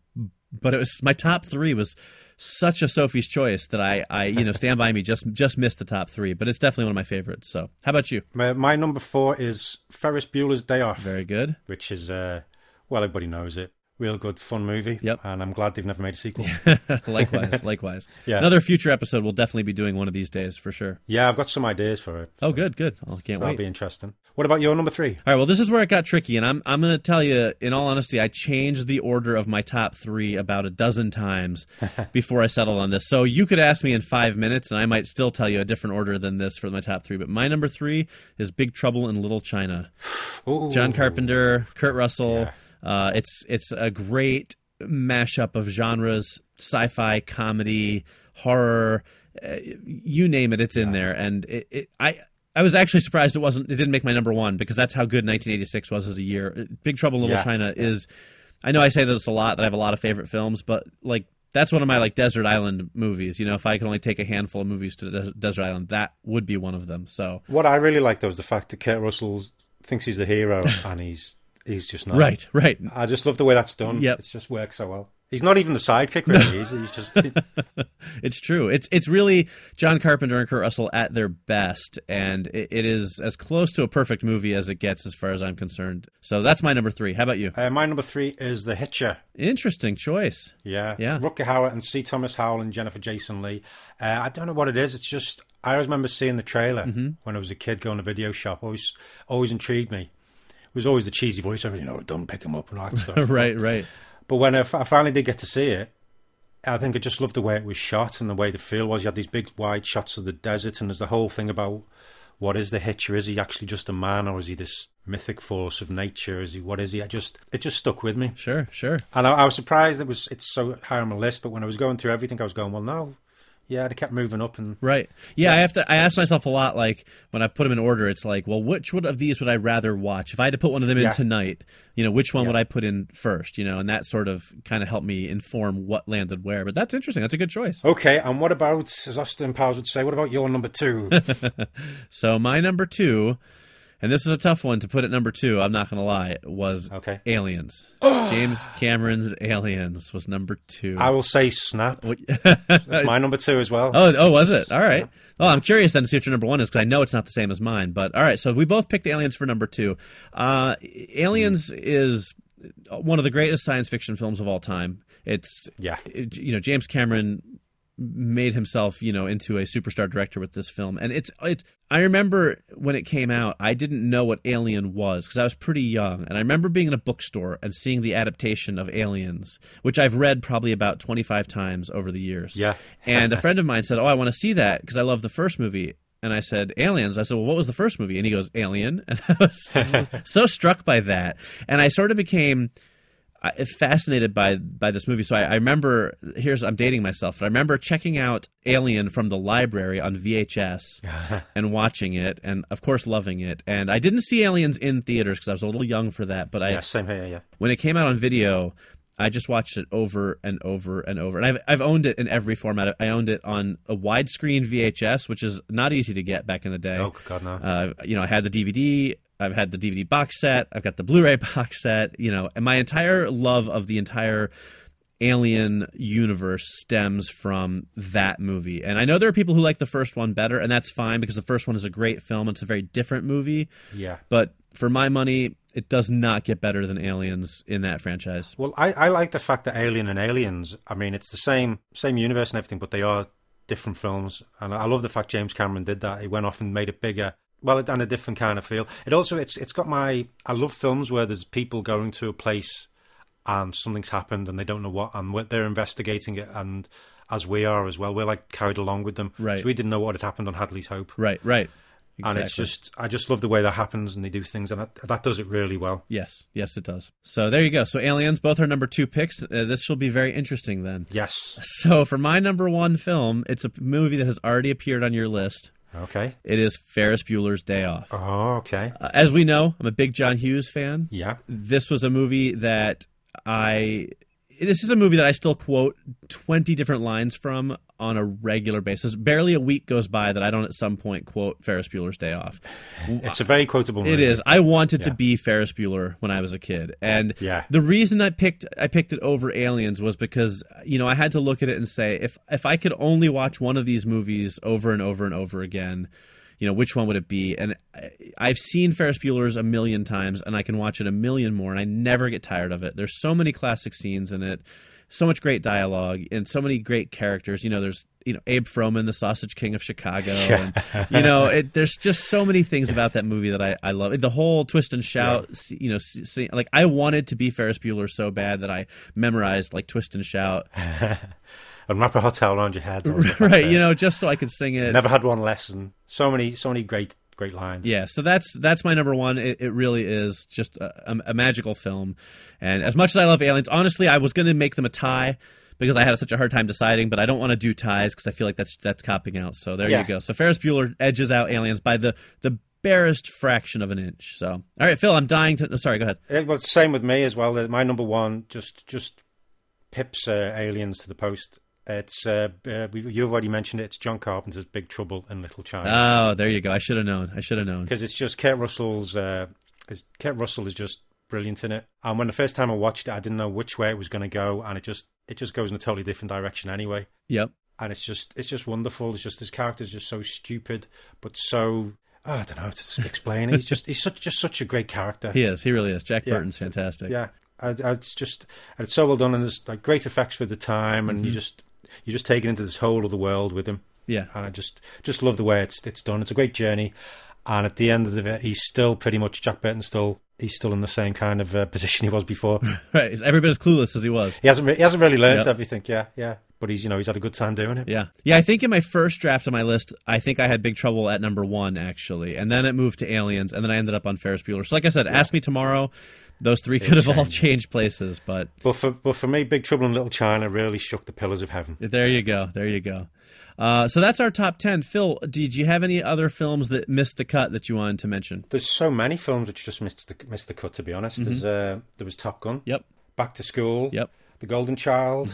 but it was my top three was such a Sophie's choice that I, I you know, Stand by Me just just missed the top three, but it's definitely one of my favorites. So, how about you? my, my number four is Ferris Bueller's Day Off, Very good. which is uh, well, everybody knows it. Real good, fun movie. Yep. And I'm glad they've never made a sequel. *laughs* likewise, *laughs* likewise. Yeah. Another future episode we'll definitely be doing one of these days for sure. yeah, I've got some ideas for it. Oh, good, good. I can't So that'll be interesting. What about your number three? All right, well, this is where it got tricky, and I'm I'm going to tell you, in all honesty, I changed the order of my top three about a dozen times *laughs* before I settled on this. So you could ask me in five minutes, and I might still tell you a different order than this for my top three. But my number three is Big Trouble in Little China. *sighs* Ooh. John Carpenter, Kurt Russell. Uh, it's it's a great mashup of genres: sci-fi, comedy, horror. Uh, you name it, it's in there. And it, it, I I was actually surprised it wasn't. It didn't make my number one because that's how good 1986 was as a year. Big Trouble in Little Yeah, China is. I know I say this a lot that I have a lot of favorite films, but like that's one of my like desert island movies. You know, if I could only take a handful of movies to Des- desert island, that would be one of them. So What I really like though is the fact that Kurt Russell thinks he's the hero *laughs* and he's he's just not. right, right. I just love the way that's done. Yep. It just works so well. He's not even the sidekick really. he's, he's just *laughs* *laughs* It's true. It's it's really John Carpenter and Kurt Russell at their best, and it, it is as close to a perfect movie as it gets, as far as I'm concerned. So that's my number three. How about you? uh, my number three is The Hitcher. Interesting choice. Yeah, Yeah. Rutger Hauer and C. Thomas Howell and Jennifer Jason Lee. Uh, I don't know what it is. It's just I always remember seeing the trailer Mm-hmm. when I was a kid going to video shop. Always, always intrigued me. It was always the cheesy voiceover, you know, don't pick him up and all that stuff. *laughs* right, right. But when I finally did get to see it, I think I just loved the way it was shot and the way the feel was. You had these big wide shots of the desert, and there's the whole thing about what is the hitcher? Is he actually just a man, or is he this mythic force of nature? Is he what is he? I just it just stuck with me, Sure, sure. and I, I was surprised it was it's so high on my list. But when I was going through everything, I was going, well, no, yeah, they kept moving up, and Right. Yeah, I have to. I ask myself a lot. Like when I put them in order, it's like, well, which one of these would I rather watch? If I had to put one of them in tonight, you know, which one Yeah. would I put in first? You know, and that sort of kind of helped me inform what landed where. But that's interesting. That's a good choice. okay. And what about, as Austin Powers would say, what about your number two? *laughs* So my number two, and this is a tough one to put at number two. I'm not going to lie. Was Okay. Aliens. *gasps* James Cameron's Aliens was number two. I will say Snap. *laughs* My number two as well. Oh, oh, was it? All right. Well, I'm curious then to see what your number one is because I know it's not the same as mine. But all right, so we both picked Aliens for number two. Uh, Aliens is one of the greatest science fiction films of all time. It's Yeah. it- you know James Cameron made himself you know into a superstar director with this film and it's it i remember when it came out i didn't know what alien was because i was pretty young and i remember being in a bookstore and seeing the adaptation of aliens which i've read probably about 25 times over the years Yeah. and a *laughs* friend of mine said oh i want to see that because i love the first movie and I said, Aliens. I said, Well, what was the first movie? And he goes, Alien. *laughs* And I was *laughs* so struck by that. And I sort of became I- fascinated by by this movie. So I, I remember here's I'm dating myself, but I remember checking out Alien from the library on VHS *laughs* and watching it, and of course loving it. And I didn't see Aliens in theaters because I was a little young for that. But I Yeah, same here. Yeah. when it came out on video, I just watched it over and over and over. And I've I've owned it in every format. I owned it on a widescreen VHS, which is not easy to get back in the day. Oh God, no. Uh, you know, I had the DVD. I've had the DVD box set. I've got the Blu-ray *laughs* box set. You know, and my entire love of the entire Alien universe stems from that movie. And I know there are people who like the first one better, and that's fine because the first one is a great film. It's a very different movie. yeah. But for my money, it does not get better than Aliens in that franchise. Well, I, I like the fact that Alien and Aliens. I mean, it's the same same universe and everything, but they are different films. And I love the fact James Cameron did that. He went off and made it bigger. Well, and a different kind of feel. It also it's it's got my. I love films where there's people going to a place and something's happened and they don't know what, and they're investigating it. And as we are as well, we're like carried along with them. Right. So we didn't know what had happened on Hadley's Hope. Right, right. And it's just, I just love the way that happens and they do things, and that, that does it really well. Yes, yes, it does. So there you go. So Aliens, both are number two picks. Uh, this shall be very interesting then. Yes. So for my number one film, it's a movie that has already appeared on your list. Okay. It is Ferris Bueller's Day Off. Oh, okay. Uh, as we know, I'm a big John Hughes fan. Yeah. This was a movie that I. This is a movie that I still quote 20 different lines from on a regular basis. Barely a week goes by that I don't at some point quote Ferris Bueller's Day Off. It's a very quotable movie. It is. I wanted to be Ferris Bueller when I was a kid, and Yeah. the reason I picked I picked it over Aliens was because you know I had to look at it and say if if I could only watch one of these movies over and over and over again, you know which one would it be? And I've seen Ferris Bueller's a million times, and I can watch it a million more, and I never get tired of it. There's so many classic scenes in it. So much great dialogue and so many great characters. You know, there's you know Abe Froman, the Sausage King of Chicago, *laughs* and you know it, there's just so many things about that movie that I, I love. The whole twist and shout, s- you know, see, like I wanted to be Ferris Bueller so bad that I memorized like twist and shout, *laughs* And wrap a hot towel around your head. *laughs* something like right? You know, just so I could sing it. Never had one lesson. So many, so many great, great lines. Yeah, so that's that's my number one. It, it really is just a, a, magical film, and as much as I love Aliens, honestly, I was going to make them a tie because I had such a hard time deciding, but I don't want to do ties because I feel like that's that's copping out. So there Yeah. you go. So Ferris Bueller edges out Aliens by the the barest fraction of an inch. So all right, Phil, I'm dying to. sorry, go ahead. It, well, the same with me as well. Uh, My number one just just pips uh, aliens to the post. It's uh, uh, you've already mentioned it. It's John Carpenter's Big Trouble in Little China Oh, there you go. I should have known. I should have known. because it's just Kurt Russell's. Uh, is, Kurt Russell is just brilliant in it. And when the first time I watched it, I didn't know which way it was going to go, and it just it just goes in a totally different direction anyway. Yep. and it's just it's just wonderful. It's just his character's just so stupid, but so oh, I don't know how to explain. it. He's just he's such just such a great character. He is. He really is. Jack Yeah. Burton's fantastic. Yeah, I, I, it's just it's so well done, and there's like great effects for the time, and Mm-hmm. you just you just taken into this whole other world with him, Yeah. and I just just love the way it's it's done. It's a great journey, and at the end of it, he's still pretty much Jack Burton. Still, he's still in the same kind of uh, position he was before. *laughs* Right. He's every bit as clueless as he was. he hasn't re- he hasn't really learned Yep. everything. Yeah, yeah. but he's you know he's had a good time doing it. Yeah. Yeah, I think in my first draft of my list, I think I had Big Trouble at number one, actually. And then it moved to Aliens, and then I ended up on Ferris Bueller. So, like I said, ask me tomorrow. Those three could have all changed places, but But for but for me, Big Trouble in Little China really shook the pillars of heaven. there you go. There you go. Uh, so that's our top 10. Phil, did you have any other films that missed the cut that you wanted to mention? There's so many films which just missed the missed the cut. To be honest, there's uh, there was Top Gun, Yep. Back to School, Yep. The Golden Child.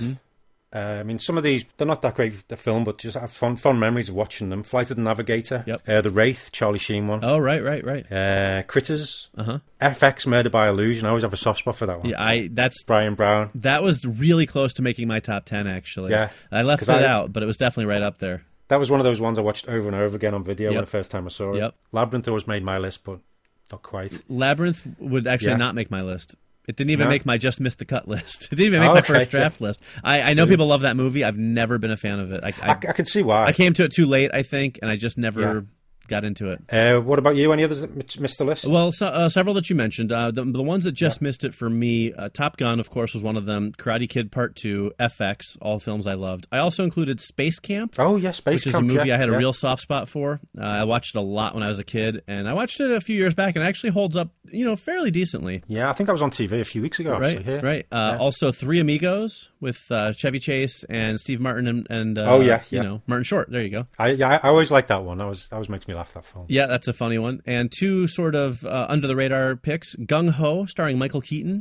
Uh, I mean, some of these they're not that great the film, but just have fun fun memories of watching them. Flight of the Navigator, Yep. uh, The Wraith, Charlie Sheen one, Oh, right, right, right. uh, Critters, Uh huh. FX, Murder by Illusion. I always have a soft spot for that one. Yeah, I that's Bryan Brown. that was really close to making my top 10, actually. Yeah. I left it I- out, but it was definitely right up there. That was one of those ones I watched over and over again on video Yep. when the first time I saw it. Yep. Labyrinth always made my list, but not quite. Labyrinth would actually Yeah. not make my list. It didn't even No? make my just missed the cut list. *laughs* It didn't even make Oh, my okay, first yeah. draft list. I, I know people love that movie. I've never been a fan of it. I, I, I, can see why. I came to it too late, I think, and I just never Yeah. Got into it. Uh, what about you? Any others that missed the list? Well, so, uh, several that you mentioned. Uh, the, the ones that just missed it for me, uh, Top Gun, of course, was one of them. Karate Kid Part Two, FX, all films I loved. I also included Space Camp. oh yeah, Space Camp. which is a movie yeah, I had a yeah. real soft spot for. Uh, I watched it a lot when I was a kid, and I watched it a few years back, and it actually holds up, you know, fairly decently. Yeah, I think that was on TV a few weeks ago. Right, actually, here. right. Uh, Yeah. Also, Three Amigos with uh, Chevy Chase and Steve Martin and, and uh, Oh, yeah, you know Martin Short. There you go. I yeah, I always like that one. That was that always makes me laugh. That film. Yeah, that's a funny one. And two sort of uh, under the radar picks: Gung Ho, starring Michael Keaton,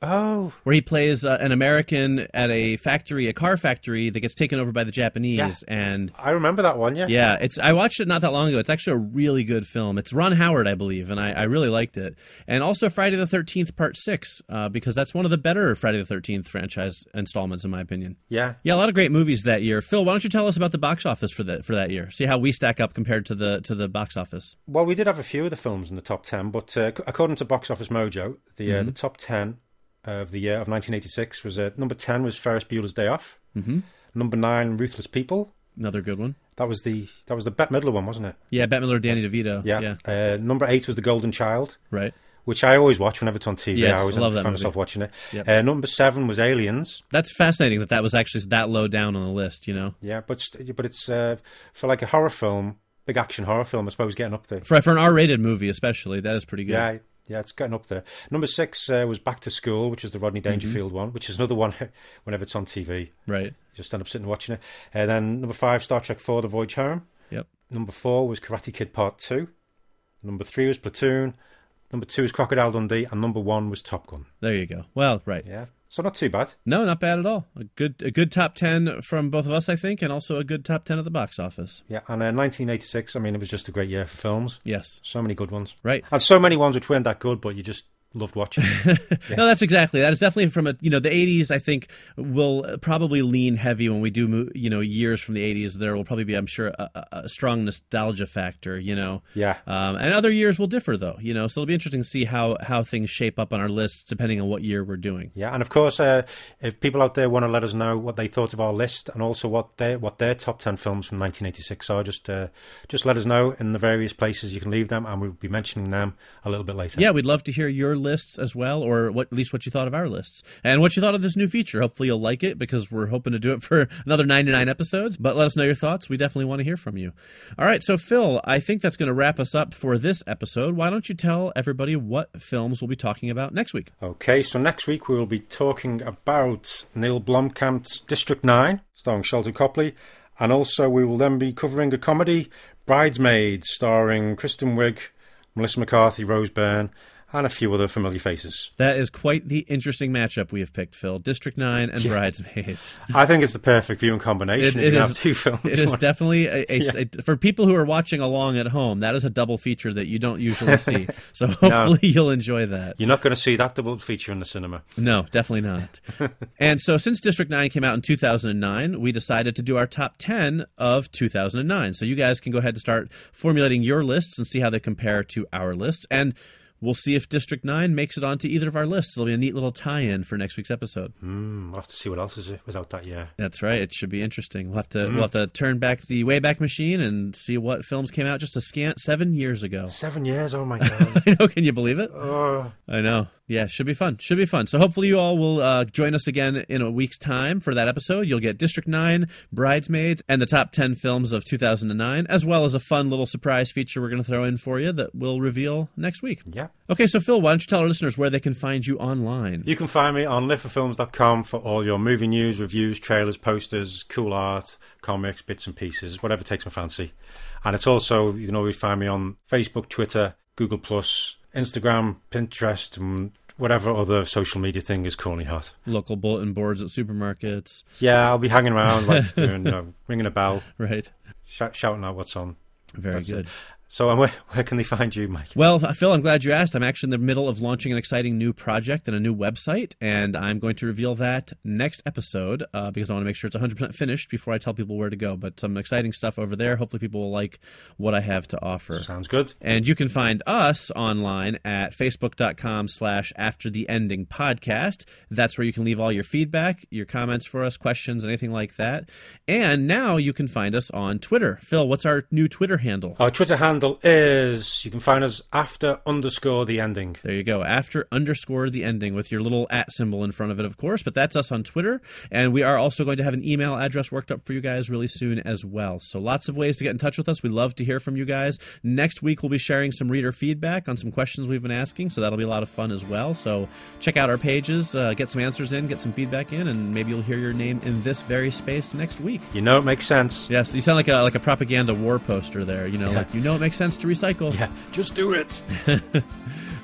Oh, where he plays uh, an American at a factory, a car factory that gets taken over by the Japanese, Yeah. and I remember that one. Yeah. Yeah, it's. I watched it not that long ago. It's actually a really good film. It's Ron Howard, I believe, and I, I really liked it. And also Friday the Thirteenth Part Six, uh, because that's one of the better Friday the Thirteenth franchise installments, in my opinion. Yeah. Yeah, a lot of great movies that year. Phil, why don't you tell us about the box office for that for that year? See how we stack up compared to the to the box office. Well, we did have a few of the films in the top ten, but uh, according to Box Office Mojo, the Mm-hmm. uh, the top ten of the year of 1986 was uh, number ten was Ferris Bueller's Day Off. Mm-hmm. Number nine, Ruthless People. Another good one. That was the that was the Bette Midler one, wasn't it? Yeah, Bette Midler, Danny DeVito. Yeah. yeah, Uh, number eight was The Golden Child. right. which I always watch whenever it's on TV. Yes, I always I love that find movie. myself watching it. Yep. Uh, number seven was Aliens. That's fascinating that that was actually that low down on the list. You know, Yeah, but but it's uh, for like a horror film, big action horror film. I suppose getting up there. for for an R-rated movie, especially, that is pretty good. Yeah, yeah, it's getting up there. Number six uh, was Back to School, which is the Rodney Dangerfield Mm-hmm. one, which is another one. *laughs* Whenever it's on TV, Right. you just end up sitting and watching it. And then number five, Star Trek Four: The Voyage Home. Yep. Number four was Karate Kid Part Two. Number three was Platoon. Number two was Crocodile Dundee, and number one was Top Gun. There you go. Well, right. Yeah, so not too bad. No, not bad at all. A good a good top ten from both of us, I think, and also a good top ten at the box office. Yeah, and uh, 1986. I mean, it was just a great year for films. Yes. So many good ones. Right. And so many ones which weren't that good, but you just loved watching. *laughs* No, that's exactly that. Is definitely from a you know the '80s. I think will probably lean heavy when we do you know years from the '80s. There will probably be, I'm sure, a, a- a strong nostalgia factor. You know. Yeah. Um, and other years will differ though. You know, so it'll be interesting to see how how things shape up on our lists depending on what year we're doing. yeah, and of course, uh, if people out there want to let us know what they thought of our list and also what their what their top ten films from 1986 are, just uh, just let us know in the various places you can leave them, and we'll be mentioning them a little bit later. Yeah, we'd love to hear your lists as well, or what at least what you thought of our lists and what you thought of this new feature. Hopefully, you'll like it because we're hoping to do it for *laughs* another 99 episodes. But let us know your thoughts. We definitely want to hear from you. All right, so Phil, I think that's going to wrap us up for this episode. Why don't you tell everybody what films we'll be talking about next week? Okay, so next week we will be talking about Neil Blomkamp's District 9, starring Sharlto Copley, and also we will then be covering a comedy, Bridesmaids, starring Kristen Wiig, Melissa McCarthy, Rose Byrne, and a few other familiar faces. That is quite the interesting matchup we have picked, Phil. District 9 and *laughs* Bridesmaids. I think it's the perfect viewing combination. It- it is- two films. It is definitely a, a, *laughs* a- for people who are watching along at home. That is a double feature that you don't usually see. *laughs* So hopefully you'll enjoy that. You're not going to see that double feature in the cinema. No, definitely not. and so, since District 9 came out in 2009, we decided to do our top 10 of 2009. So, you guys can go ahead and start formulating your lists and see how they compare to our lists. And we'll see if District 9 makes it onto either of our lists. It'll be a neat little tie in for next week's episode. Hmm, we'll have to see what else is without that yeah. That's right. It should be interesting. We'll have to we'll have to turn back the Wayback Machine and see what films came out just a scant seven years ago. Seven years, oh my *laughs* god. I know. Can you believe it? oh, I know. Yeah, should be fun. Should be fun. So hopefully you all will uh, join us again in a week's time for that episode. You'll get District 9, Bridesmaids, and the top 10 films of 2009, as well as a fun little surprise feature we're going to throw in for you that we'll reveal next week. Yeah. Okay, so Phil, why don't you tell our listeners where they can find you online? You can find me on liveforfilms.com for all your movie news, reviews, trailers, posters, cool art, comics, bits and pieces, whatever takes my fancy. And it's also, you can always find me on Facebook, Twitter, Google, Instagram, Pinterest, and whatever other social media thing is currently hot. Local bulletin boards at supermarkets. Yeah, I'll be hanging around, like doing, you know, ringing a bell, *laughs* Right. sh- shouting out what's on. Very That's it. So, and where, where can they find you, Mike? Well, Phil, I'm glad you asked. I'm actually in the middle of launching an exciting new project and a new website, and I'm going to reveal that next episode uh, because I want to make sure it's 100% finished before I tell people where to go. But some exciting stuff over there. Hopefully, people will like what I have to offer. Sounds good. And you can find us online at facebook.com slash after the ending podcast. That's where you can leave all your feedback, your comments for us, questions, anything like that. And now you can find us on Twitter. Phil, what's our new Twitter handle? Our Twitter handle is you can find us after underscore the ending. There you go. After underscore the ending with your little at symbol in front of it, of course. But that's us on Twitter. And we are also going to have an email address worked up for you guys really soon as well. So lots of ways to get in touch with us. We love to hear from you guys. Next week, we'll be sharing some reader feedback on some questions we've been asking. So that'll be a lot of fun as well. So check out our pages, uh, get some answers in, get some feedback in, and maybe you'll hear your name in this very space next week. You know it makes sense. Yes, you sound like a like a propaganda war poster there. You know, Yeah. like you know it makes sense to recycle. Yeah, just do it. *laughs*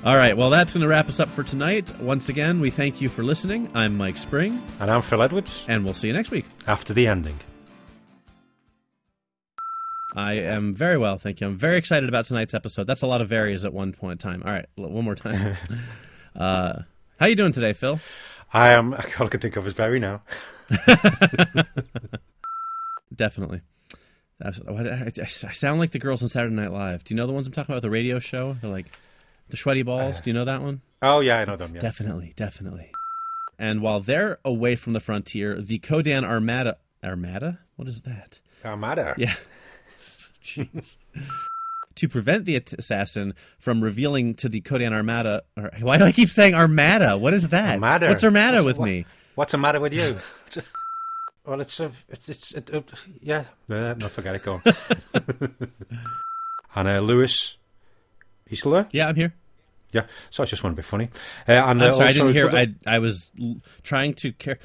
All right, well, that's going to wrap us up for tonight. Once again, we thank you for listening. I'm Mike Spring, And I'm Phil Edwards. and we'll see you next week. After the ending. I am very well, thank you. I'm very excited about tonight's episode. That's a lot of varies at one point in time. All right, one more time. *laughs* uh, how are you doing today, Phil? I am. *laughs* All I can think of is very now. Definitely. I, I sound like the girls on Saturday Night Live. Do you know the ones I'm talking about? The radio show? They're like the sweaty balls. Oh, do you know that one? Oh yeah, I know them. Yeah. Definitely, definitely. And while they're away from the frontier, the Ko-Dan Armada. Armada? What is that? Armada. Yeah. *laughs* Jeez. to prevent the assassin from revealing to the Ko-Dan Armada. Or, why do I keep saying Armada? What is that? Armada. What's Armada What's- with what- me? What's the matter with you? *laughs* well, it's a, it's, it's, it, uh, yeah. Uh, no, forget it. Go. on. *laughs* and uh, Lewis, you still there? Yeah, I'm here. Yeah. So I just want to be funny. Uh, and I'm uh, sorry, I didn't hear. I I was l- trying to care.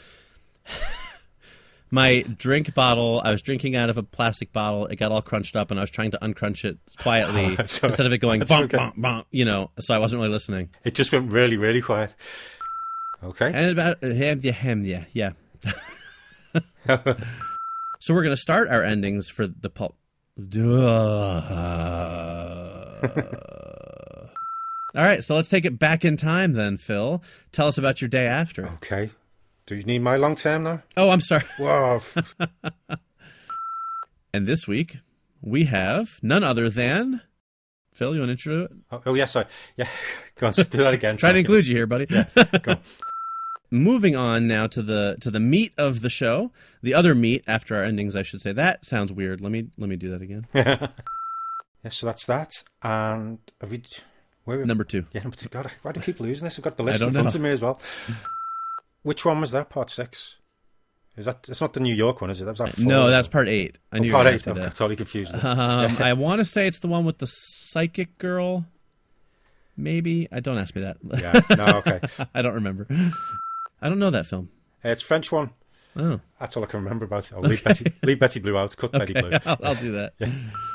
*laughs* My drink bottle, I was drinking out of a plastic bottle. It got all crunched up, and I was trying to uncrunch it quietly *laughs* That's all right. instead of it going That's bonk, okay. bonk, bonk, you know. So I wasn't really listening. It just went really, really quiet. Okay. And about hem yeah hem yeah yeah. So we're gonna start our endings for the pulp. All right, so let's take it back in time then, Phil. Tell us about your day after. Okay. Do you need my long term now? Oh, I'm sorry. Whoa. *laughs* And this week we have none other than Phil. You want to intro it? oh, oh, yeah. Sorry. Yeah. *laughs* Go on. Do that again. Try to include you here, buddy. Yeah, Go on. *laughs* Moving on now to the to the meat of the show, the other meat after our endings, I should say. That sounds weird. Let me let me do that again. *laughs* yeah. So that's that. And have we? Where? Number two. Yeah. number two. God, why do I keep losing this? I've got the list in front know. of me as well. Which one was that? Part six. Is that? It's not the New York one, is it? That was that. No, that's part eight. I Oh, knew part eight. I'm that. totally confused. Um, I want to say it's the one with the psychic girl. Maybe I don't ask me that. yeah. No. Okay. *laughs* I don't remember. I don't know that film. Uh, it's French one. Oh, That's all I can remember about it. I'll leave Betty, *laughs* leave Betty Blue out. Cut Betty Blue. I'll, I'll do that. *laughs*